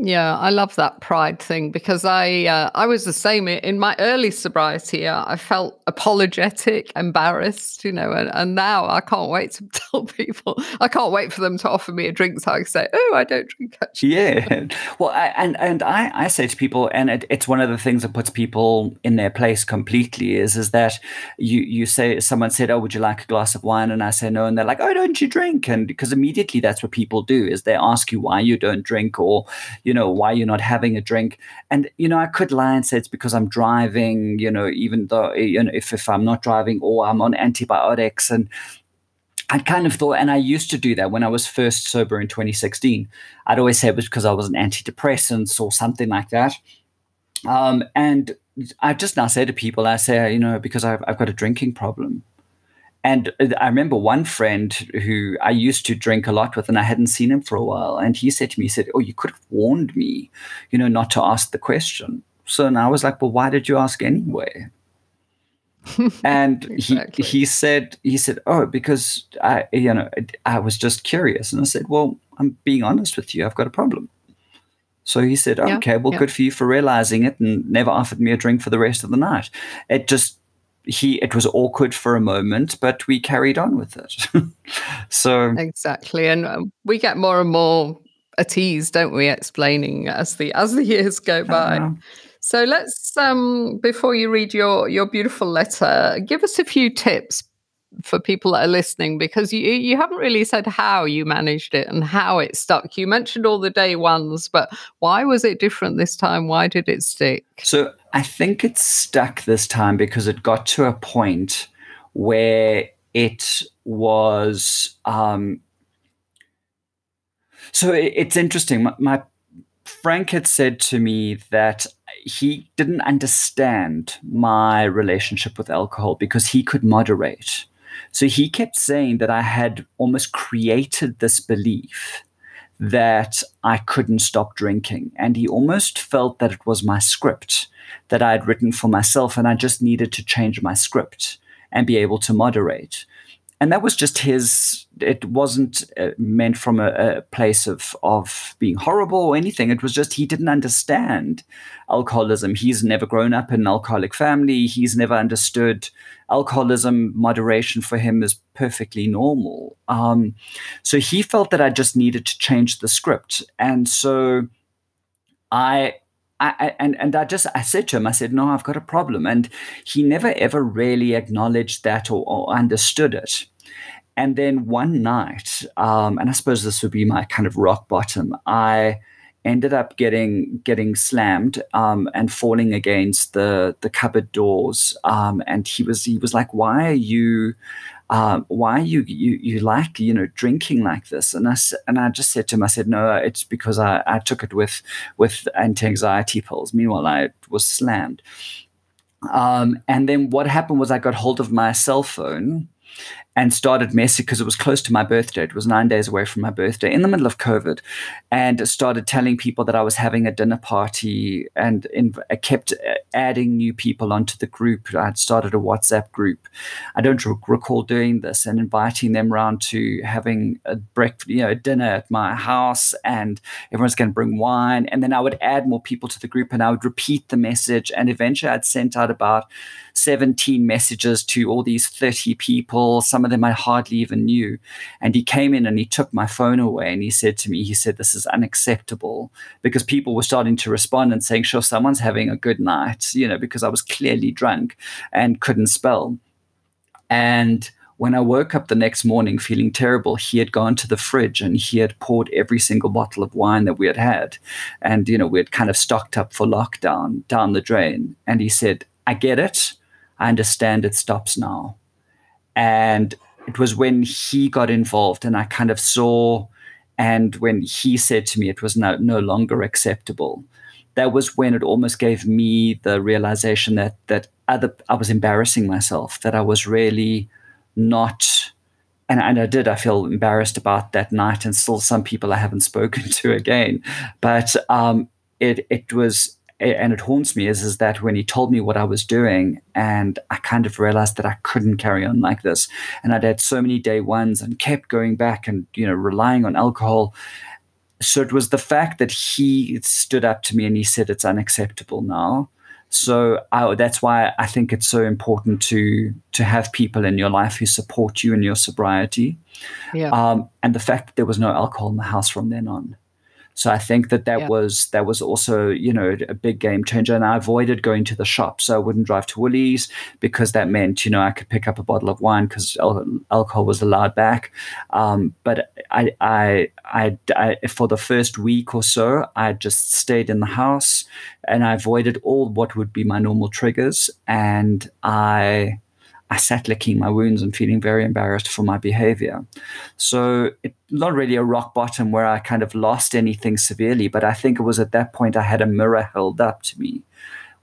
Yeah, I love that pride thing because I uh, I was the same in my early sobriety. uh, I felt apologetic, embarrassed, you know, and, and now I can't wait to tell people. I can't wait for them to offer me a drink so I can say, "Oh, I don't drink actually." Yeah. Well, I, and and I, I say to people, and it, it's one of the things that puts people in their place completely is is that you you say someone said, "Oh, would you like a glass of wine?" And I say no, and they're like, "Oh, don't you drink?" And because immediately that's what people do is they ask you why you don't drink or you know why you're not having a drink. And you know I could lie and say it's because I'm driving. You know, even though you know if if I'm not driving or I'm on antibiotics and I kind of thought, and I used to do that when I was first sober in 2016. I'd always say it was because I was on antidepressants or something like that. Um, and I just now say to people, I say, you know, because I've, I've got a drinking problem. And uh, I remember one friend who I used to drink a lot with, and I hadn't seen him for a while. And he said to me, he said, Oh, you could have warned me, you know, not to ask the question. So, and I was like, Well, why did you ask anyway? and Exactly. he he said he said oh because i you know i was just curious and i said well i'm being honest with you i've got a problem so he said Yeah, okay well yeah. good for you for realizing it and never offered me a drink for the rest of the night it just he it was awkward for a moment but we carried on with it so Exactly, and um, we get more and more at ease, don't we? Explaining as the as the years go by. So let's um before you read your your beautiful letter, give us a few tips for people that are listening because you you haven't really said how you managed it and how it stuck. You mentioned all the day ones, but why was it different this time? Why did it stick? So I think it stuck this time because it got to a point where it was. Um, so it, it's interesting. My, my Frank had said to me that he didn't understand my relationship with alcohol because he could moderate. So he kept saying that I had almost created this belief that I couldn't stop drinking. And he almost felt that it was my script that I had written for myself, and I just needed to change my script and be able to moderate. And that was just his, it wasn't uh, meant from a, a place of, of being horrible or anything. It was just he didn't understand alcoholism. He's never grown up in an alcoholic family. He's never understood alcoholism. Moderation for him is perfectly normal. Um, so he felt that I just needed to change the script. And so I I, and and I just I said to him, I said, no, I've got a problem, and he never ever really acknowledged that or, or understood it. And then one night, um, and I suppose this would be my kind of rock bottom, I ended up getting getting slammed um, and falling against the the cupboard doors. Um, and he was he was like, "Why are you?" Um, why you, you you like you know drinking like this? And I and I just said to him I said no it's because I, I took it with with anti-anxiety pills. Meanwhile I was slammed. Um, and then what happened was I got hold of my cell phone and started messing because it was close to my birthday. It was nine days away from my birthday in the middle of COVID, and started telling people that I was having a dinner party and in, I kept uh, adding new people onto the group. I had started a WhatsApp group. I don't re- recall doing this and inviting them around to having a breakfast, you know, dinner at my house, and everyone's going to bring wine. And then I would add more people to the group, and I would repeat the message. And eventually, I'd sent out about 17 messages to all these 30 people. Some of them I hardly even knew. And he came in and he took my phone away and he said to me, he said, This is unacceptable because people were starting to respond and saying, Sure, someone's having a good night, you know, because I was clearly drunk and couldn't spell. And when I woke up the next morning feeling terrible, he had gone to the fridge and he had poured every single bottle of wine that we had had. And, you know, we had kind of stocked up for lockdown down the drain. And he said, I get it. I understand it stops now. And it was when he got involved and I kind of saw, and when he said to me it was no, no longer acceptable, that was when it almost gave me the realization that that other I was embarrassing myself, that I was really not and, and I did, I feel embarrassed about that night and still some people I haven't spoken to again. But um, it it was and it haunts me is, is that when he told me what I was doing, and I kind of realized that I couldn't carry on like this. And I'd had so many day ones and kept going back and, you know, relying on alcohol. So it was the fact that he stood up to me and he said, it's unacceptable now. So I, that's why I think it's so important to to have people in your life who support you in your sobriety, Yeah. um, and the fact that there was no alcohol in the house from then on. So I think that that Yeah. was that was also you know a big game changer. And I avoided going to the shop, so I wouldn't drive to Woolies because that meant you know I could pick up a bottle of wine because alcohol was allowed back. Um, but I, I I I for the first week or so I just stayed in the house and I avoided all what would be my normal triggers, and I. I sat licking my wounds and feeling very embarrassed for my behavior. So it, not really a rock bottom where I kind of lost anything severely, but I think it was at that point I had a mirror held up to me,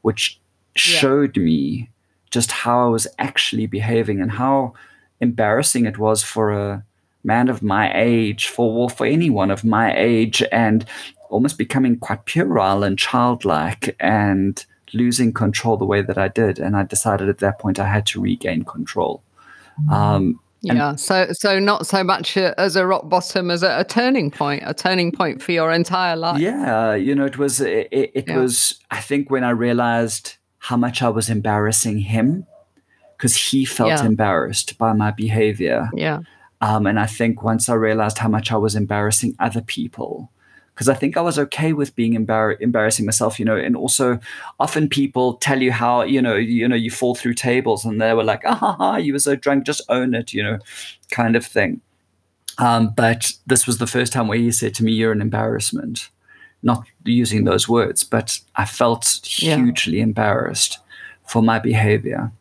which showed me just how I was actually behaving and how embarrassing it was for a man of my age, for for anyone of my age, and almost becoming quite puerile and childlike and losing control the way that I did. And I decided at that point I had to regain control. Um, and- Yeah. So so not so much a, as a rock bottom as a, a turning point, a turning point for your entire life. Yeah, you know, it was it, it it Yeah. was I think when I realized how much I was embarrassing him because he felt Yeah. embarrassed by my behavior. Yeah. Um, and I think once I realized how much I was embarrassing other people, because I think I was okay with being embar- embarrassing myself, you know, and also often people tell you how, you know, you know, you fall through tables and they were like, ah, ha, ha, you were so drunk, just own it, you know, kind of thing. Um, but this was the first time where he said to me, you're an embarrassment. Not using those words, but I felt Yeah. hugely embarrassed for my behavior.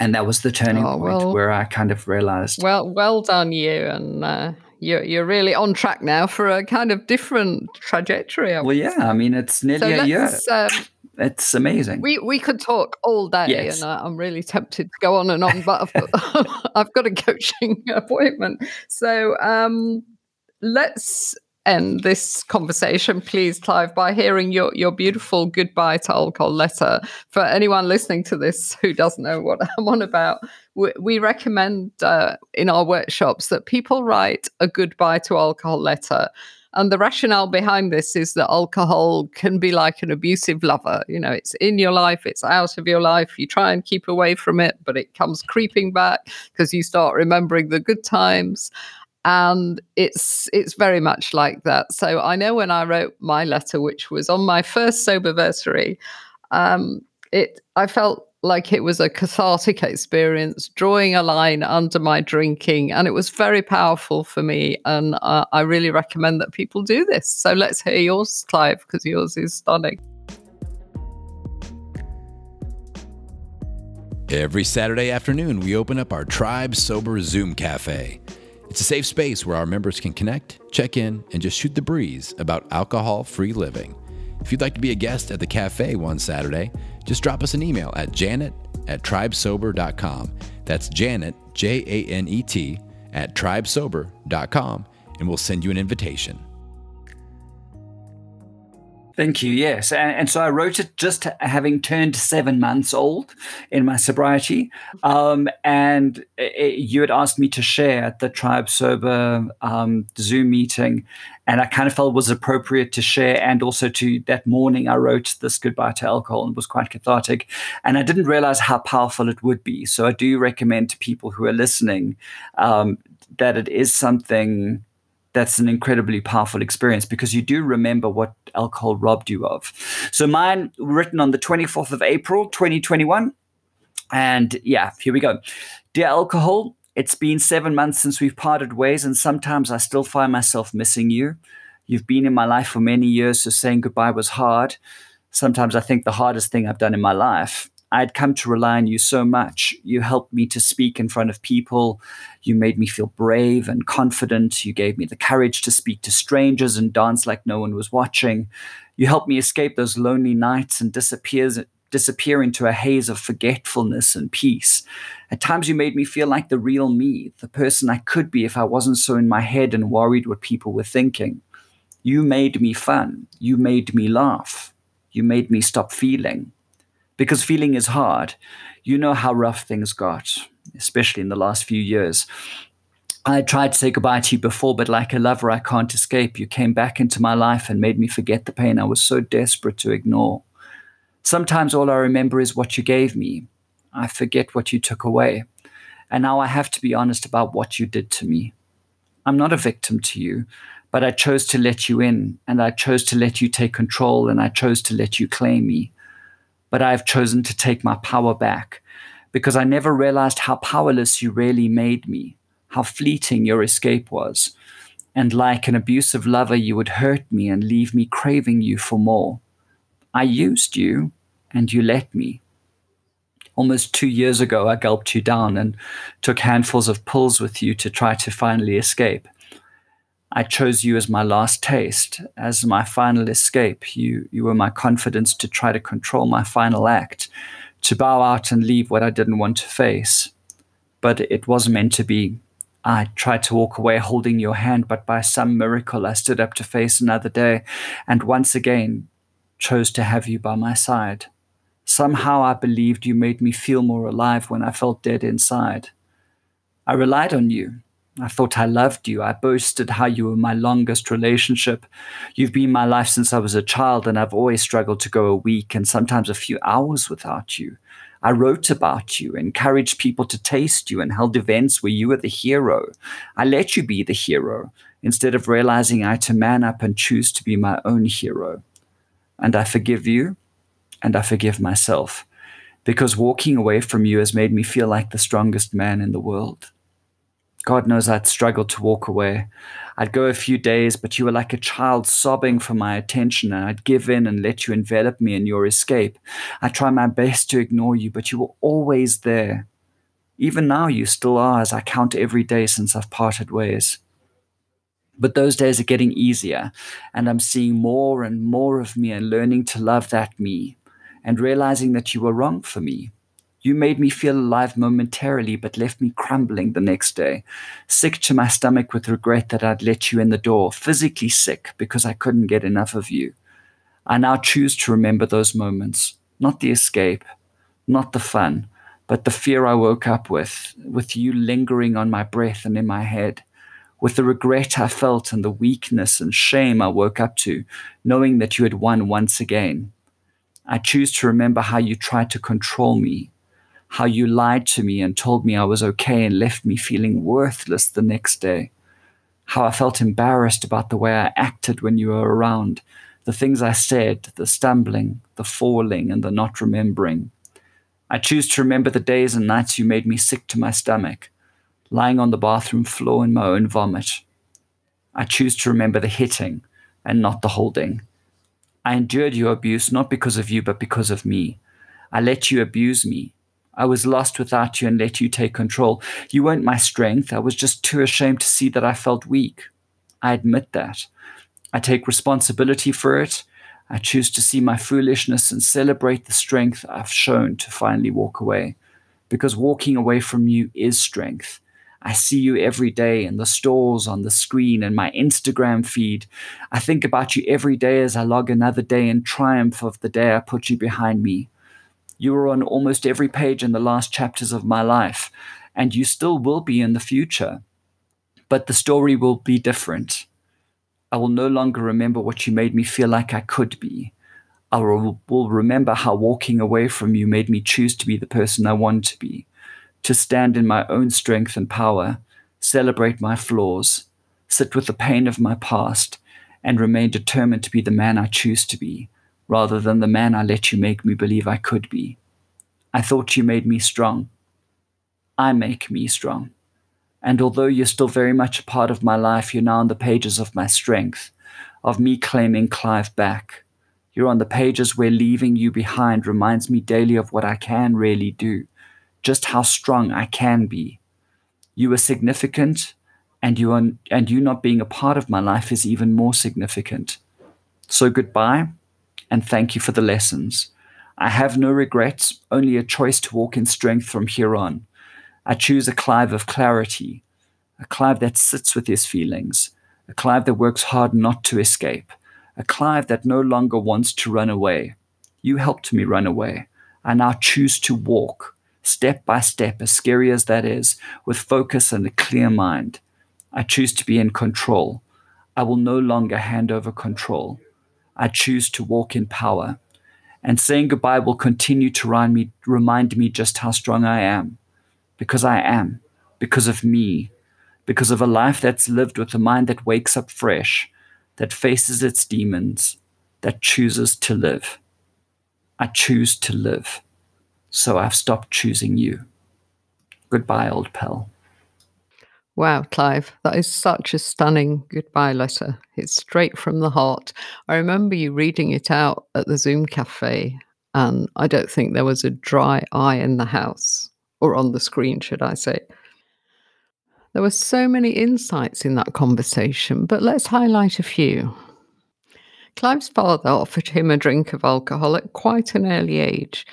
And that was the turning Oh, point where I kind of realized Well, well done you, and uh, you're you're really on track now for a kind of different trajectory. I Well, yeah, say. I mean, it's So nearly a year. Um, It's amazing. we we could talk all day, Yes. and I, I'm really tempted to go on and on, but I've got, I've got a coaching appointment. So um, let's end this conversation, please, Clive, by hearing your your beautiful goodbye to alcohol letter. For anyone listening to this who doesn't know what I'm on about, we, we recommend uh, in our workshops that people write a goodbye to alcohol letter. And the rationale behind this is that alcohol can be like an abusive lover. You know, it's in your life, it's out of your life. You try and keep away from it, but it comes creeping back because you start remembering the good times. And it's it's very much like that. So I know when I wrote my letter, which was on my first soberversary, um, it I felt like it was a cathartic experience, drawing a line under my drinking, and it was very powerful for me. And uh, I really recommend that people do this. So let's hear yours, Clive, because yours is stunning. Every Saturday afternoon, we open up our Tribe Sober Zoom Cafe. It's a safe space where our members can connect, check in, and just shoot the breeze about alcohol free living. If you'd like to be a guest at the cafe one Saturday, just drop us an email at janet at tribesober.com. That's Janet, J A N E T, at tribesober.com, and we'll send you an invitation. Thank you. Yes. And, and, so I wrote it just having turned seven months old in my sobriety. Um, and it, you had asked me to share at the Tribe Sober um, Zoom meeting. And I kind of felt it was appropriate to share. And also to that morning, I wrote this goodbye to alcohol and was quite cathartic. And I didn't realize how powerful it would be. So I do recommend to people who are listening um, that it is something that's an incredibly powerful experience because you do remember what alcohol robbed you of. So mine written on the 24th of April 2021 and yeah, here we go. Dear alcohol, it's been 7 months since we've parted ways and sometimes I still find myself missing you. You've been in my life for many years so saying goodbye was hard. Sometimes I think the hardest thing I've done in my life. I'd come to rely on you so much. You helped me to speak in front of people. You made me feel brave and confident. You gave me the courage to speak to strangers and dance like no one was watching. You helped me escape those lonely nights and disappears, disappear into a haze of forgetfulness and peace. At times, you made me feel like the real me, the person I could be if I wasn't so in my head and worried what people were thinking. You made me fun. You made me laugh. You made me stop feeling because feeling is hard. You know how rough things got, especially in the last few years. I tried to say goodbye to you before, but like a lover, I can't escape. You came back into my life and made me forget the pain I was so desperate to ignore. Sometimes all I remember is what you gave me. I forget what you took away. And now I have to be honest about what you did to me. I'm not a victim to you, but I chose to let you in, and I chose to let you take control, and I chose to let you claim me but I have chosen to take my power back because I never realized how powerless you really made me, how fleeting your escape was. And like an abusive lover, you would hurt me and leave me craving you for more. I used you, and you let me. Almost two years ago, I gulped you down and took handfuls of pills with you to try to finally escape. I chose you as my last taste, as my final escape. You, you were my confidence to try to control my final act, to bow out and leave what I didn't want to face. But it was meant to be. I tried to walk away holding your hand, but by some miracle I stood up to face another day, and once again chose to have you by my side. Somehow I believed you made me feel more alive when I felt dead inside. I relied on you, I thought I loved you. I boasted how you were my longest relationship. You've been my life since I was a child, and I've always struggled to go a week and sometimes a few hours without you. I wrote about you, encouraged people to taste you, and held events where you were the hero. I let you be the hero instead of realizing I had to man up and choose to be my own hero. And I forgive you, and I forgive myself, because walking away from you has made me feel like the strongest man in the world. God knows I'd struggle to walk away. I'd go a few days, but you were like a child sobbing for my attention, and I'd give in and let you envelop me in your escape. I try my best to ignore you, but you were always there. Even now, you still are, as I count every day since I've parted ways. But those days are getting easier, and I'm seeing more and more of me and learning to love that me, and realizing that you were wrong for me. You made me feel alive momentarily, but left me crumbling the next day, sick to my stomach with regret that I'd let you in the door, physically sick because I couldn't get enough of you. I now choose to remember those moments, not the escape, not the fun, but the fear I woke up with, with you lingering on my breath and in my head, with the regret I felt and the weakness and shame I woke up to, knowing that you had won once again. I choose to remember how you tried to control me, how you lied to me and told me I was okay and left me feeling worthless the next day. How I felt embarrassed about the way I acted when you were around, the things I said, the stumbling, the falling, and the not remembering. I choose to remember the days and nights you made me sick to my stomach, lying on the bathroom floor in my own vomit. I choose to remember the hitting and not the holding. I endured your abuse not because of you, but because of me. I let you abuse me, I was lost without you and let you take control. You weren't my strength. I was just too ashamed to see that I felt weak. I admit that. I take responsibility for it. I choose to see my foolishness and celebrate the strength I've shown to finally walk away. because walking away from you is strength. I see you every day in the stores, on the screen, in my Instagram feed. I think about you every day as I log another day in triumph of the day I put you behind me. You were on almost every page in the last chapters of my life, and you still will be in the future. But the story will be different. I will no longer remember what you made me feel like I could be. I will, remember how walking away from you made me choose to be the person I want to be to stand in my own strength and power, celebrate my flaws, sit with the pain of my past, and remain determined to be the man I choose to be, rather than the man I let you make me believe I could be. I thought you made me strong. I make me strong. And although you're still very much a part of my life, you're now on the pages of my strength, of me claiming Clive back. You're on the pages where leaving you behind reminds me daily of what I can really do just how strong I can be. You are significant, and you are, and you not being a part of my life is even more significant. So goodbye, and thank you for the lessons. I have no regrets, only a choice to walk in strength from here on. I choose a Clive of clarity, a Clive that sits with his feelings, a Clive that works hard not to escape, a Clive that no longer wants to run away. You helped me run away. I now choose to walk step by step, as scary as that is, with focus and a clear mind. I choose to be in control. I will no longer hand over control. I choose to walk in power. And saying goodbye will continue to remind me, remind me just how strong I am. Because I am. Because of me. Because of a life that's lived with a mind that wakes up fresh, that faces its demons, that chooses to live. I choose to live so I've stopped choosing you. Goodbye, old pal. Wow, Clive, that is such a stunning goodbye letter. It's straight from the heart. I remember you reading it out at the Zoom cafe, and I don't think there was a dry eye in the house, or on the screen, should I say. There were so many insights in that conversation, but let's highlight a few. Clive's father offered him a drink of alcohol at quite an early age,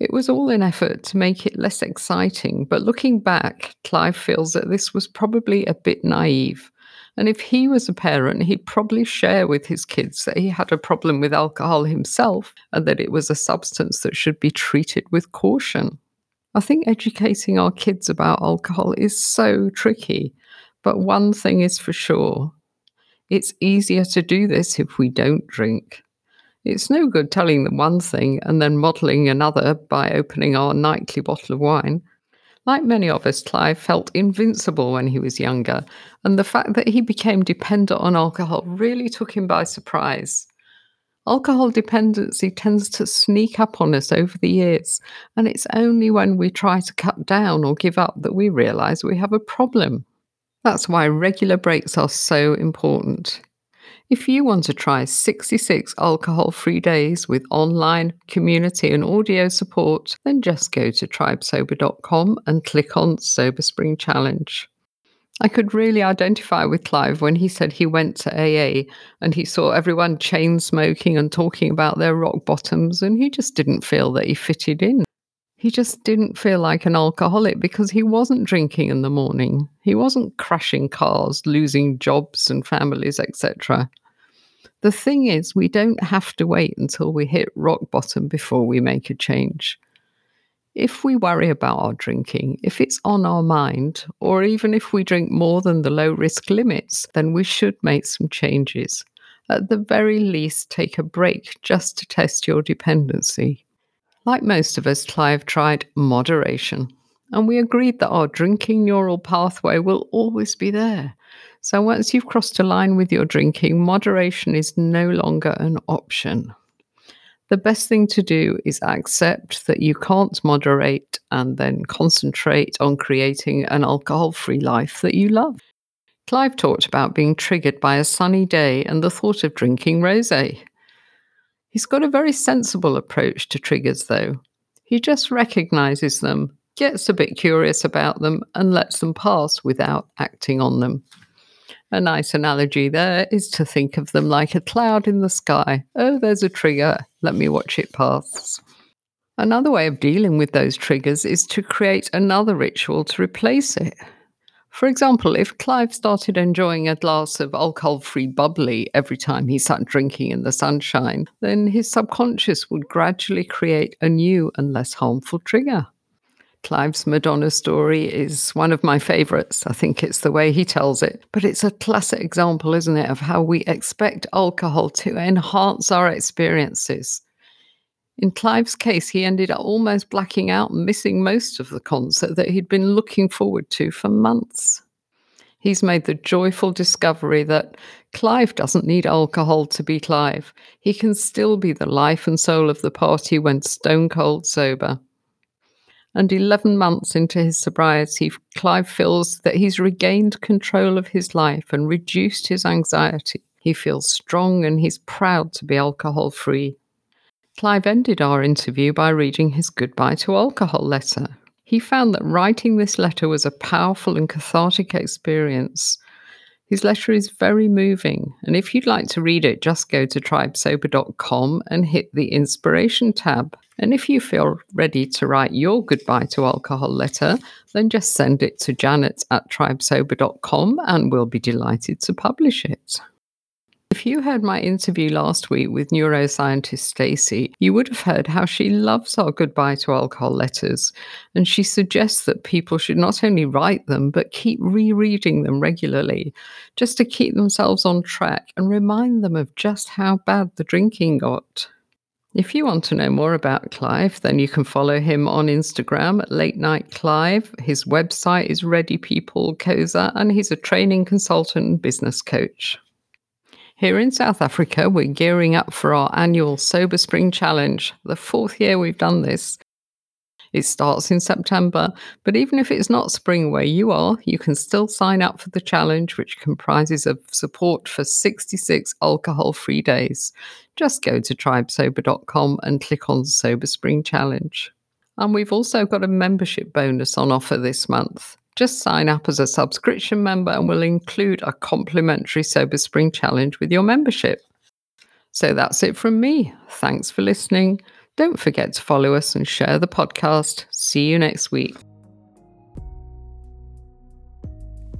it was all an effort to make it less exciting, but looking back, Clive feels that this was probably a bit naive. And if he was a parent, he'd probably share with his kids that he had a problem with alcohol himself and that it was a substance that should be treated with caution. I think educating our kids about alcohol is so tricky, but one thing is for sure it's easier to do this if we don't drink. It's no good telling them one thing and then modelling another by opening our nightly bottle of wine. Like many of us, Clive felt invincible when he was younger, and the fact that he became dependent on alcohol really took him by surprise. Alcohol dependency tends to sneak up on us over the years, and it's only when we try to cut down or give up that we realise we have a problem. That's why regular breaks are so important. If you want to try 66 alcohol free days with online, community, and audio support, then just go to tribesober.com and click on Sober Spring Challenge. I could really identify with Clive when he said he went to AA and he saw everyone chain smoking and talking about their rock bottoms, and he just didn't feel that he fitted in. He just didn't feel like an alcoholic because he wasn't drinking in the morning. He wasn't crashing cars, losing jobs and families, etc. The thing is, we don't have to wait until we hit rock bottom before we make a change. If we worry about our drinking, if it's on our mind, or even if we drink more than the low risk limits, then we should make some changes. At the very least, take a break just to test your dependency. Like most of us, Clive tried moderation, and we agreed that our drinking neural pathway will always be there. So once you've crossed a line with your drinking, moderation is no longer an option. The best thing to do is accept that you can't moderate and then concentrate on creating an alcohol free life that you love. Clive talked about being triggered by a sunny day and the thought of drinking rosé. He's got a very sensible approach to triggers, though. He just recognizes them, gets a bit curious about them, and lets them pass without acting on them. A nice analogy there is to think of them like a cloud in the sky. Oh, there's a trigger. Let me watch it pass. Another way of dealing with those triggers is to create another ritual to replace it. For example, if Clive started enjoying a glass of alcohol free bubbly every time he sat drinking in the sunshine, then his subconscious would gradually create a new and less harmful trigger. Clive's Madonna story is one of my favourites. I think it's the way he tells it. But it's a classic example, isn't it, of how we expect alcohol to enhance our experiences. In Clive's case, he ended up almost blacking out and missing most of the concert that he'd been looking forward to for months. He's made the joyful discovery that Clive doesn't need alcohol to be Clive. He can still be the life and soul of the party when stone cold sober. And 11 months into his sobriety, Clive feels that he's regained control of his life and reduced his anxiety. He feels strong and he's proud to be alcohol free. Clive ended our interview by reading his goodbye to alcohol letter. He found that writing this letter was a powerful and cathartic experience. His letter is very moving, and if you'd like to read it, just go to tribesober.com and hit the inspiration tab. And if you feel ready to write your goodbye to alcohol letter, then just send it to janet at tribesober.com and we'll be delighted to publish it. If you heard my interview last week with neuroscientist Stacey, you would have heard how she loves our goodbye to alcohol letters, and she suggests that people should not only write them but keep rereading them regularly, just to keep themselves on track and remind them of just how bad the drinking got. If you want to know more about Clive, then you can follow him on Instagram at Late Night Clive. His website is Ready People Koza, and he's a training consultant and business coach. Here in South Africa, we're gearing up for our annual Sober Spring Challenge, the fourth year we've done this. It starts in September, but even if it's not spring where you are, you can still sign up for the challenge, which comprises of support for 66 alcohol free days. Just go to tribesober.com and click on Sober Spring Challenge. And we've also got a membership bonus on offer this month. Just sign up as a subscription member and we'll include a complimentary Sober Spring Challenge with your membership. So that's it from me. Thanks for listening. Don't forget to follow us and share the podcast. See you next week.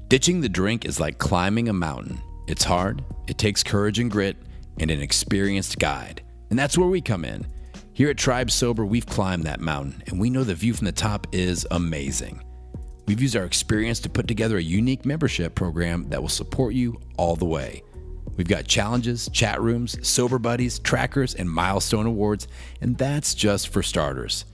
Ditching the drink is like climbing a mountain. It's hard, it takes courage and grit, and an experienced guide. And that's where we come in. Here at Tribe Sober, we've climbed that mountain, and we know the view from the top is amazing. We've used our experience to put together a unique membership program that will support you all the way. We've got challenges, chat rooms, sober buddies, trackers, and milestone awards, and that's just for starters.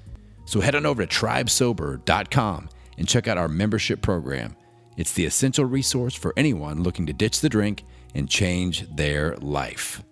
So head on over to tribesober.com and check out our membership program. It's the essential resource for anyone looking to ditch the drink and change their life.